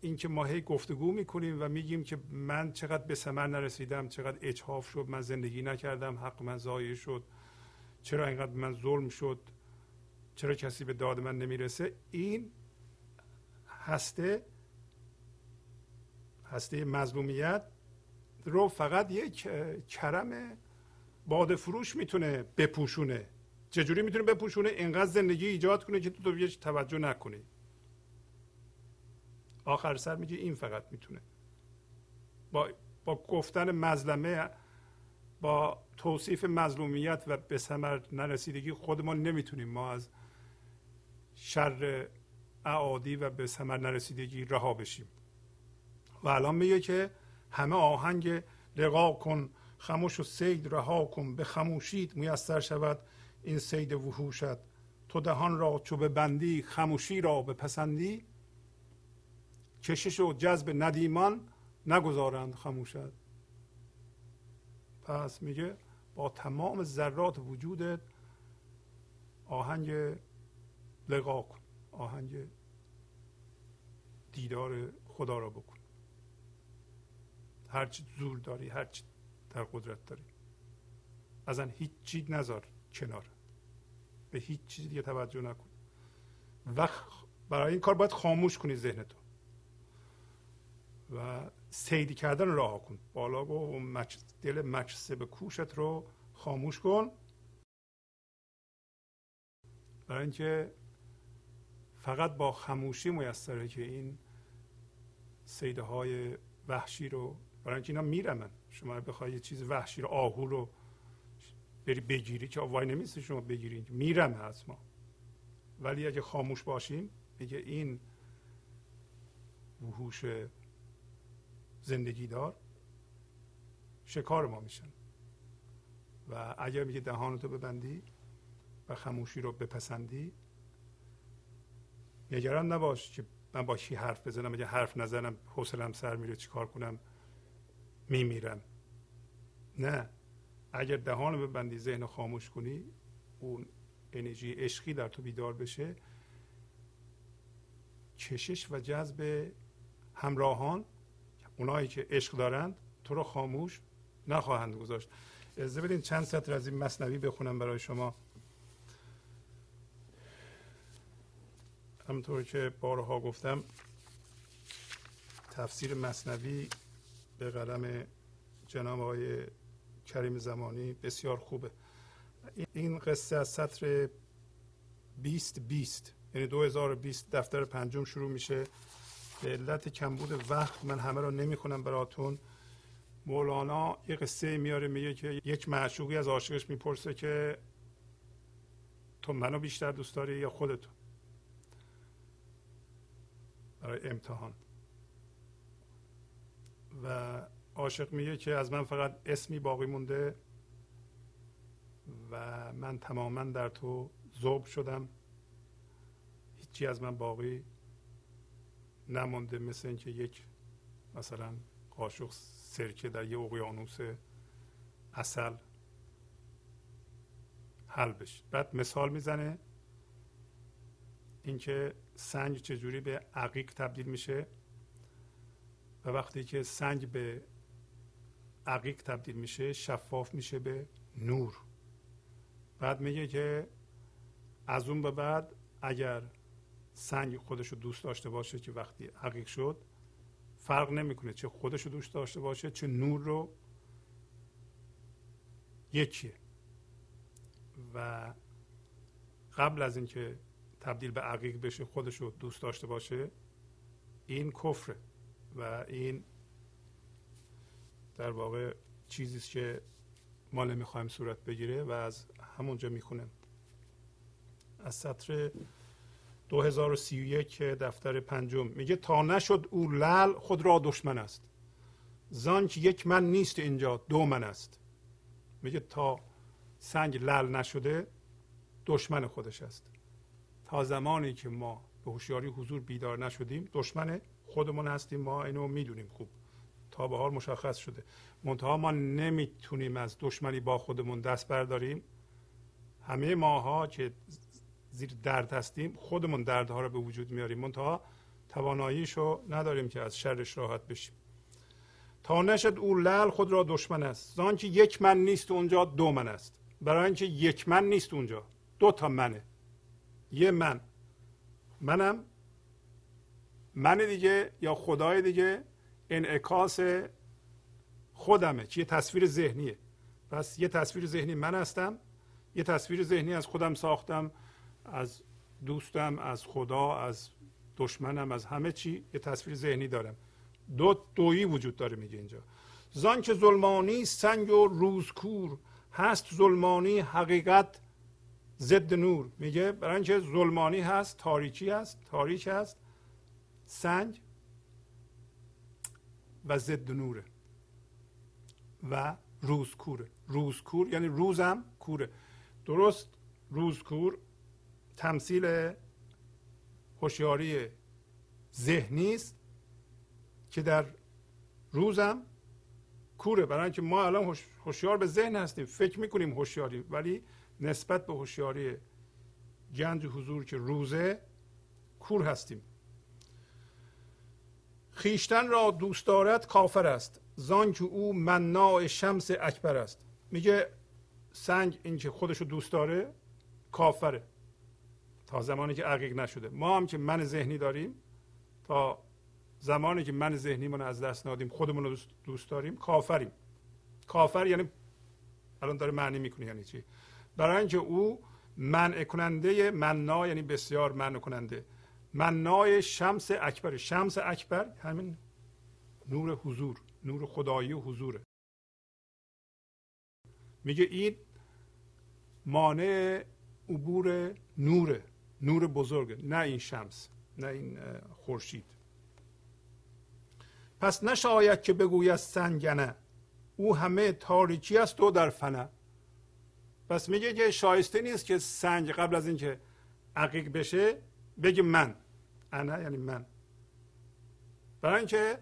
اینکه ما هی گفتگو می‌کنیم و میگیم که من چقدر به ثمر نرسیدم چقدر اجحاف شد من زندگی نکردم حق من ضایع شد چرا اینقدر من ظلم شد چرا کسی به داد من نمی‌رسه این هسته هسته مظلومیت رو فقط یک کرم باد فروش می‌تونه بپوشونه. چجوری می‌تونه بپوشونه؟ اینقدر زندگی ایجاد کنه که تو تو توجه نکنی. آخر سر میگه این فقط می‌تونه. با, با گفتن مظلمه با توصیف مظلومیت و به ثمر نرسیدگی خودمان نمی‌تونیم. ما از شر اعادی و به ثمر نرسیدگی رها بشیم. و الان میگه که همه آهنگ لقا کن خموش و سید رها کن به خموشید میسر شود این سید وحوشت. تو دهان را چو به بندی خموشی را به پسندی کشش و جذب ندیمان نگذارند خموشت پس میگه با تمام ذرات وجودت آهنگ لقا کن. آهنگ دیدار خدا را بکن. هرچی زور داری هرچی در قدرت داری. ازن هیچ چیز نذار کنار. به هیچ چیز دیگه توجه نکن. و برای این کار باید خاموش کنی ذهنتو. و سیدی کردن راه کن. بالا مچ دل مچسه به کوشت رو خاموش کن. برای اینکه فقط با خموشی میسره که این سیده های وحشی رو برای اینکه اینا میرمن. شما بخوای یه چیز وحشی رو آهو رو بری بگیری که وای نمیسته شما بگیرید میرمه از ما. ولی اگه خاموش باشیم میگه این وحوش زندگی دار شکار ما میشن. و اگر میگه دهانتو ببندی و خموشی رو بپسندی نگران نباش که من با کی حرف بزنم اگه حرف نزنم حوصلم سر میره چیکار کنم؟ میمیرم. نه. اگر دهان ببندی ذهن خاموش کنی اون انرژی عشقی در تو بیدار بشه. کشش و جذب همراهان اونایی که عشق دارند تو رو خاموش نخواهند گذاشت. از بدین چند سطر از این مصنوی بخونم برای شما. همطور که بارها گفتم تفسیر مصنوی به قلم جناب آقای کریم زمانی بسیار خوبه. این قصه از سطر 20 20 یعنی 2020 دفتر پنجم شروع میشه. به علت کمبود وقت من همه رو نمی‌خونم براتون. مولانا یه قصه میاره میگه که یک معشوقی از عاشقش می‌پرسه که تو منو بیشتر دوست داری یا خودتو؟ برای امتحان. و عاشق میگه که از من فقط اسمی باقی مونده و من تماما در تو ذوب شدم. هیچی از من باقی نمونده مثل اینکه یک مثلا قاشق سرکه در یه اقیانوس اصل حل بشه. بعد مثال می‌زنه اینکه سنگ چجوری به عقیق تبدیل میشه؟ و وقتی که سنگ به عقیق تبدیل میشه شفاف میشه به نور. بعد میگه که از اون به بعد اگر سنگ خودش رو دوست داشته باشه که وقتی عقیق شد فرق نمی‌کنه چه خودش رو دوست داشته باشه چه نور رو. یکیه. و قبل از اینکه تبدیل به عقیق بشه خودش رو دوست داشته باشه. این کفره و این در واقع چیزی که ما نمی‌خوایم صورت بگیره و از همونجا می‌خونم. از سطر 2031 دفتر پنجم. میگه تا نشد او لل خود را دشمن است. زان که یک من نیست اینجا دو من است. میگه تا سنگ لل نشده دشمن خودش است. تا زمانی که ما به هوشیاری حضور بیدار نشدیم دشمن خودمون هستیم. ما اینو می‌دونیم خوب. تا به حال مشخص شده. منتها ما نمی‌تونیم از دشمنی با خودمون دست برداریم. همه ماها که زیر درد هستیم خودمون دردها رو به وجود میاریم. منتها تواناییشو نداریم که از شرش راحت بشیم. تا نشد او لل خود را دشمن است. زان که یک من نیست اونجا دو من است. برای اینکه یک من نیست اونجا دو تا منه. یه من. منم. من دیگه یا خدای دیگه. انعکاس خودمه. که یه تصویر ذهنیه. پس یه تصویر ذهنی من هستم. یه تصویر ذهنی از خودم ساختم. از دوستم از خدا از دشمنم از همه چی یه تصویر ذهنی دارم. دو دویی وجود داره میگه اینجا. زان که ظلمانی سنگ و روزکور هست. ظلمانی حقیقت ضد نور. میگه برای اینکه ظلمانی هست تاریکی هست تاریک هست سنگ و ضد نوره و روز کوره روز کور یعنی روزم کوره. درست روز کور تمثیل هوشیاری ذهنی است که در روزم کوره. برای اینکه ما الان هوشیار به ذهن هستیم فکر می‌کنیم هوشیاری ولی نسبت به هوشیاری گنج حضور که روزه کور هستیم. خیشتن را دوست دارد کافر است. زان که او مناع شمس اکبر است. میگه سنگ این که خودش رو دوست داره کافره. تا زمانی که عقیق نشده. ما هم که من ذهنی داریم تا زمانی که من ذهنیمون از دست نادیم خودمون رو دوست داریم کافریم. کافر یعنی الان داره معنی می‌کنه یعنی چی؟ برای اینکه او منع کننده مننا یعنی بسیار منع کننده منای شمس اکبر شمس اکبر همین نور حضور نور خدایی و حضوره. میگه این مانع عبور نوره نور بزرگ نه این شمس نه این خورشید. پس نشاید که بگوید سنگنه او همه تاریکی است و در فنه پس میگه که شایسته نیست که سنگ قبل از اینکه عقیق بشه بگه من. انا یعنی من. برای اینکه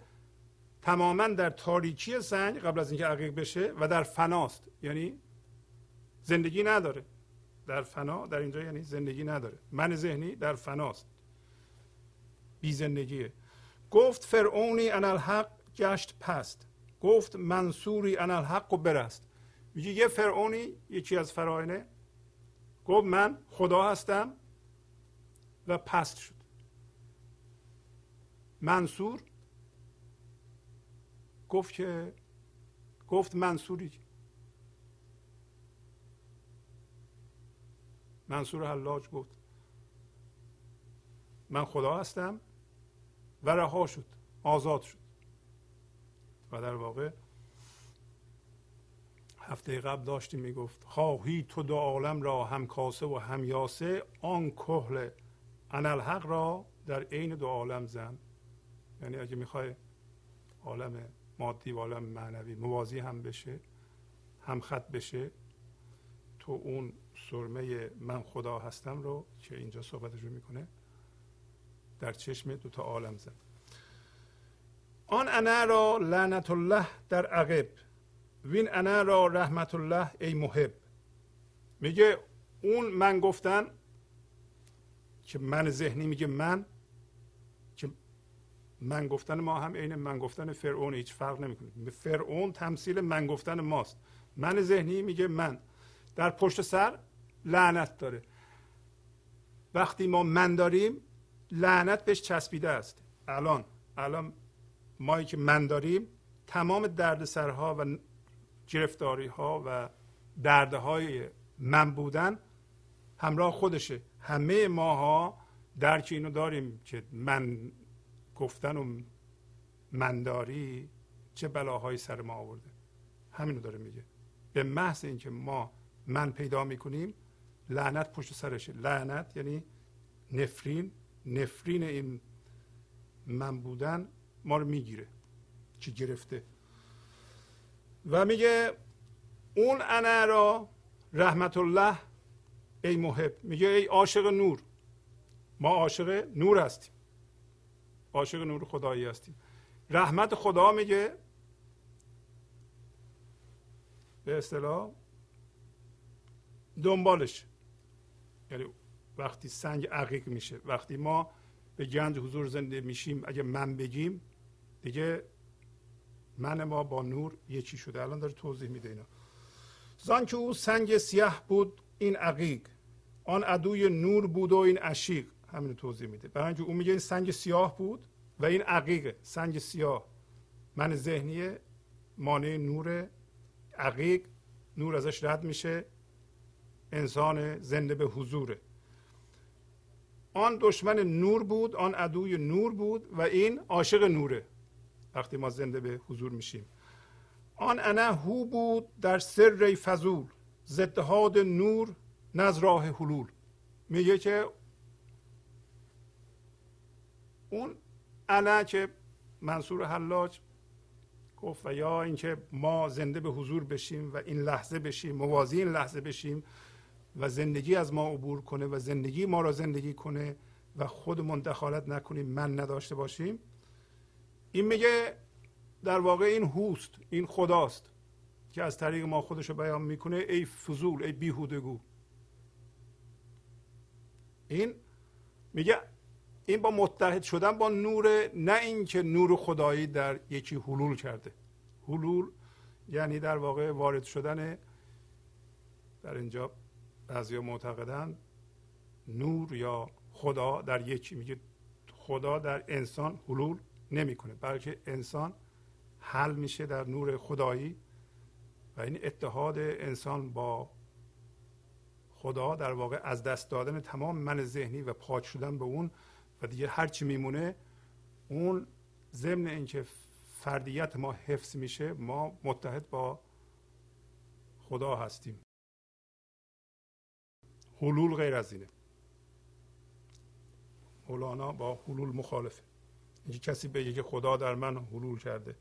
تماما در تاریکی سنگ قبل از اینکه عقیق بشه و در فناست. یعنی زندگی نداره. در فنا در اینجا یعنی زندگی نداره. من ذهنی در فناست. بی زندگیه. گفت فرعونی ان الحق گشت پست. گفت منصوری ان الحق و برست. میگه یه فرعونی یکی از فراینه گفت من خدا هستم و پست شد. منصور گفت که گفت منصوری. منصور حلاج گفت من خدا هستم و رها شد آزاد شد. و در واقع هفته قبل داشتیم می‌گفت خواهی تو دو عالم را هم کاسه و هم یاسه آن کهل انالحق را در عین دو عالم زن. یعنی اگه می‌خوای عالم مادی و عالم معنوی موازی هم بشه هم خط بشه تو اون سرمه من خدا هستم رو که اینجا صحبتش رو می‌کنه در چشم دو تا عالم زد آن انا را لعنت الله در عقب. وین انا را رحمت الله ای محب. میگه اون من گفتن که من ذهنی میگه من که من گفتن ما هم عین من گفتن فرعون هیچ فرق نمی‌کنه. فرعون تمثیل من گفتن ماست. من ذهنی میگه من. در پشت سر لعنت داره. وقتی ما من داریم لعنت بهش چسبیده است. الان الان مایی که من داریم تمام دردسرها و گرفتاری ها و دردهای من بودن همراه خودشه. همه ماها درک اینو داریم که من گفتن و منداری چه بلاهایی سر ما آورده. همینو داره میگه. به محض اینکه ما من پیدا می‌کنیم لعنت پشت سرشه. لعنت یعنی نفرین. نفرین این من بودن ما رو می‌گیره. که گرفته؟ و میگه اون انا را رحمت الله ای محب میگه ای عاشق نور ما عاشق نور هستیم عاشق نور خدایی هستیم. رحمت خدا میگه به اصطلاح دنبالش. یعنی وقتی سنگ عقیق میشه وقتی ما به گنج حضور زنده میشیم اگه من بگیم دیگه من ما با نور یکی شده؟ الان داره توضیح میده اینا زان که او سنگ سیاه بود این عقیق. آن عدوی نور بود و این عشیق. همین توضیح میده. برای اینکه او میگه این سنگ سیاه بود و این عقیق. سنگ سیاه. من ذهنی مانع نور عقیق. نور ازش رد میشه. انسان زنده به حضوره. آن دشمن نور بود آن عدوی نور بود و این عاشق نوره. وقتی ما زنده به حضور میشیم. آن انا هو بود در سر فضول زدهاد نور نز راه حلول. میگه که اون انا که منصور حلاج گفت و یا اینکه ما زنده به حضور بشیم و این لحظه بشیم موازی این لحظه بشیم و زندگی از ما عبور کنه و زندگی ما را زندگی کنه و خودمون دخالت نکنیم من نداشته باشیم. این میگه در واقع این هوست این خداست که از طریق ما خودش رو بیان می‌کنه ای فضول ای بیهودگو. این میگه این با متحد شدن با نور نه اینکه نور خدایی در یکی حلول کرده. حلول یعنی در واقع وارد شدن در اینجا بعضی معتقدن نور یا خدا در یکی. میگه خدا در انسان حلول نمی‌کنه. بلکه انسان حل میشه در نور خدایی و این اتحاد انسان با خدا در واقع از دست دادن تمام من ذهنی و پاک شدن به اون و دیگه هر چی میمونه اون ضمن اینکه فردیت ما حفظ میشه ما متحد با خدا هستیم. حلول غیر از اینه. مولانا با حلول مخالفه. کسی بگه که خدا در من حلول کرده.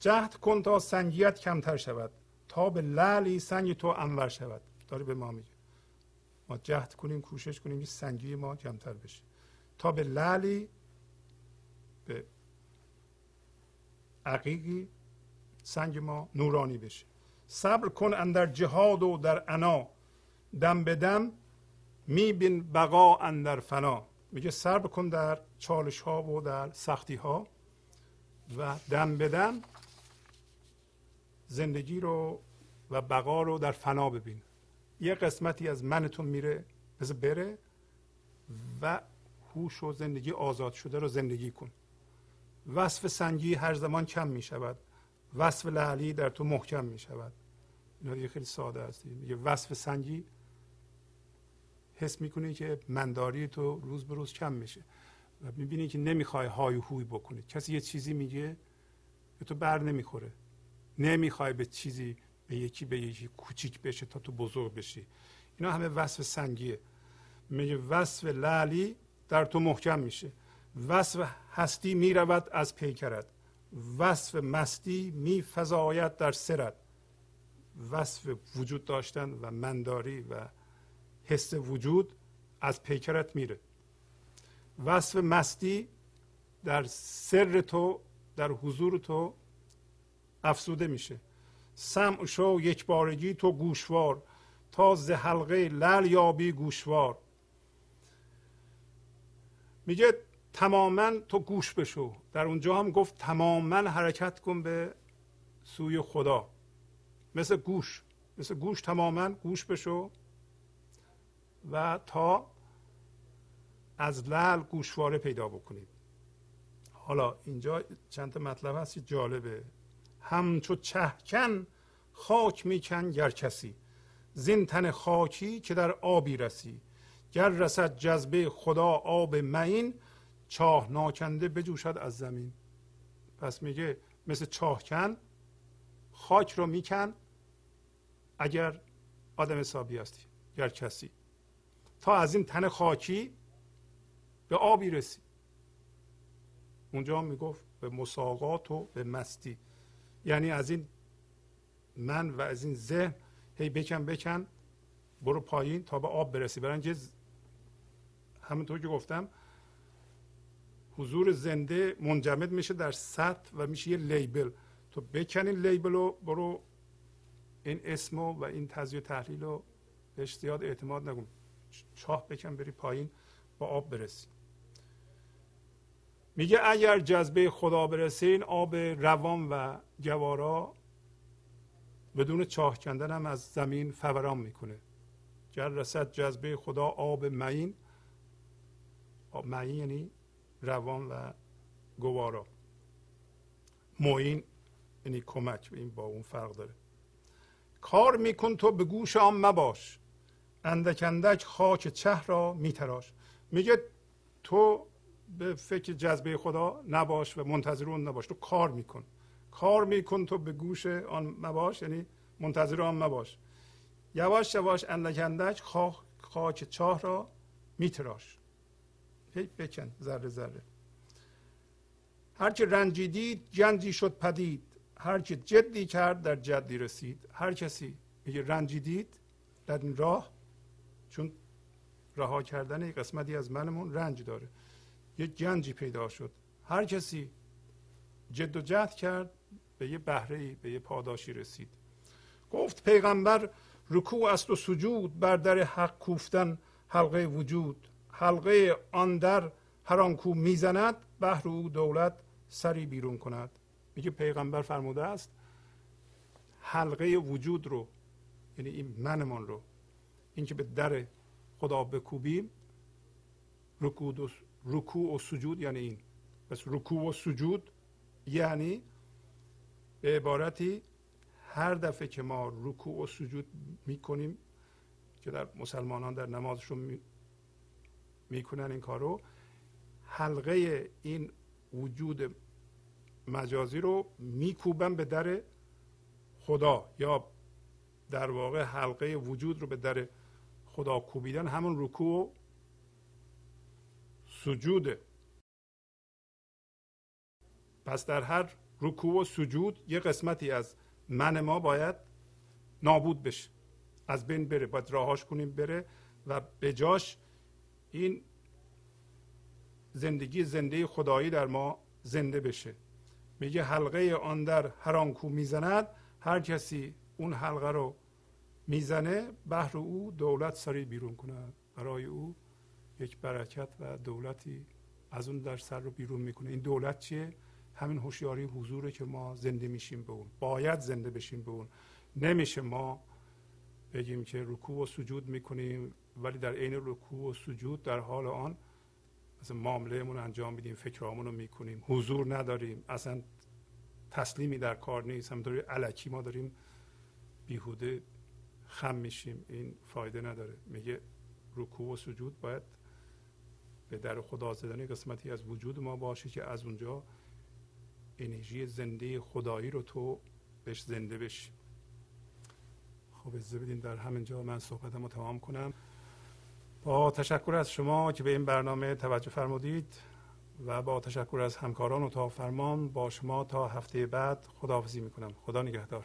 جهد کن تا سنگیت کمتر شود. تا به لعلی سنگ تو انور شود. داره به ما میگه. ما جهد کنیم کوشش کنیم که سنگی ما کمتر بشه. تا به لعلی به عقیقی سنگ ما نورانی بشه. صبر کن اندر جهاد و در انا. دم به دم میبین بقا اندر فنا. میگه صبر کن در چالش ها و در سختی ها و دم به دم زندگی رو و بقا رو در فنا ببین. یه قسمتی از منتون میره بذار بره و هوش و زندگی آزاد شده رو زندگی کن. وصف سنگی هر زمان کم می شود وصف لعلی در تو محکم می شود اینا دیگه خیلی ساده است. یه وصف سنگی حس می‌کنی که منداری تو روز به روز کم میشه. و می‌بینی که نمی‌خوای های هوی بکنی. کسی یه چیزی میگه به تو بر نمی‌خوره. نمی‌خوای به چیزی به یکی به یکی کوچیک بشه تا تو بزرگ بشی. اینا همه وصف سنگیه. میگه وصف لعلی در تو محکم میشه. وصف هستی می‌رود از پیکرت. وصف مستی می فضایت در سرت. وصف وجود داشتن و منداری و حس وجود از پیکرت میره. وصف مستی در سر تو در حضور تو افسوده میشه. سمع شو یک بارگی تو گوشوار تا ز حلقه لل یابی گوشوار. میگه تماما تو گوش بشو. در اونجا هم گفت تماما حرکت کن به سوی خدا. مثل گوش مثل گوش تماما گوش بشو و تا از لل گوشواره پیدا بکنید حالا اینجا چند مطلب هست جالبه. همچو چهکن خاک میکن گر کسی. زین تن خاکی که در آبی رسی. گر رسد جذبه خدا آب معین چاه ناکنده بجوشد از زمین. پس میگه مثل چاهکن خاک رو میکن اگر آدم حسابی هستی گر کسی. تا از این تن خاکی به آبی رسی اونجا می‌گفت به مساقات و به مستی. یعنی از این من و از این ذهن هی بکن بکن برو پایین تا به آب برسی. برای همونطور که گفتم حضور زنده منجمد میشه در سطح و میشه یه لیبل. تو بکن این لیبل رو برو این اسم و این تزیه تحلیل رو بهش زیاد اعتماد نکن. چاه بکن بری پایین با آب برسی. میگه اگر جذبه خدا برسین آب روان و گوارا بدون چاه کندن هم از زمین فوران می‌کنه. گر رسد جذبه خدا آب معین. آب معین یعنی روان و گوارا. معین یعنی کمک این با اون فرق داره. کار میکن تو به گوش آن مباش. اندک اندک خاک چه را میتراش. میگه تو به فکر جذبه خدا نباش و منتظر اون نباش. تو کار میکن. کار میکن تو به گوش آن مباش یعنی منتظر آن مباش. یواش یواش اندک اندک خاک چاه را میتراش. بکن ذره ذره. هرچه رنجیدید جنجی شد پدید. هرچه جدی کرد در جدی رسید. هر کسی میگه رنجیدید در این راه چون رها کردن قسمتی از منمون رنج داره. یه جنجی پیدا شد. هر کسی جد و جهد کرد به یه بهره به یه پاداشی رسید. گفت پیغمبر رکوع است و سجود بر در حق کوفتن حلقه وجود. حلقه آن در هر آن کو می‌زند بهر او دولت سری بیرون کند. میگه پیغمبر فرموده است حلقه وجود رو یعنی این منمان رو اینکه به در خدا بکوبیم رکوع و, رکوع و سجود یعنی این. پس رکوع و سجود یعنی به عبارتی هر دفعه که ما رکوع و سجود می‌کنیم که در مسلمانان در نمازشون می‌کنن این کارو حلقه این وجود مجازی رو میکوبن به در خدا یا در واقع حلقه وجود رو به در خدا کوبیدن. همون رکوع و سجوده. پس در هر رکوع و سجود یه قسمتی از من ما باید نابود بشه. از بین بره. باید راهاش کنیم بره و به جاش این زندگی زنده خدایی در ما زنده بشه. میگه حلقه آن در هر آن کو می‌زند هر کسی اون حلقه رو می‌زنه بهر او دولت سری بیرون کند. برای او یک برکت و دولتی از اون در سر رو بیرون می‌کنه. این دولت چیه؟ همین هوشیاری حضوره که ما زنده میشیم به اون. باید زنده بشیم به اون. نمیشه ما بگیم که رکوع و سجود می‌کنیم ولی در عین رکوع و سجود در حال آن مثلا معاملهمون انجام میدیم فکرامون رو می‌کنیم. حضور نداریم. اصلا تسلیمی در کار نیست. همینطوری علکی ما داریم بیهوده خم میشیم. این فایده نداره. میگه رکوع و سجود باید به در خدا زدن قسمتی از وجود ما باشه که از اونجا انرژی زنده خدایی رو تو بهش زنده بشی. خب اجازه بدین در همین جا من صحبتم رو تمام کنم. با تشکر از شما که به این برنامه توجه فرمودید و با تشکر از همکاران اتاق فرمان با شما تا هفته بعد خداحافظی می‌کنم. خدا نگهدار.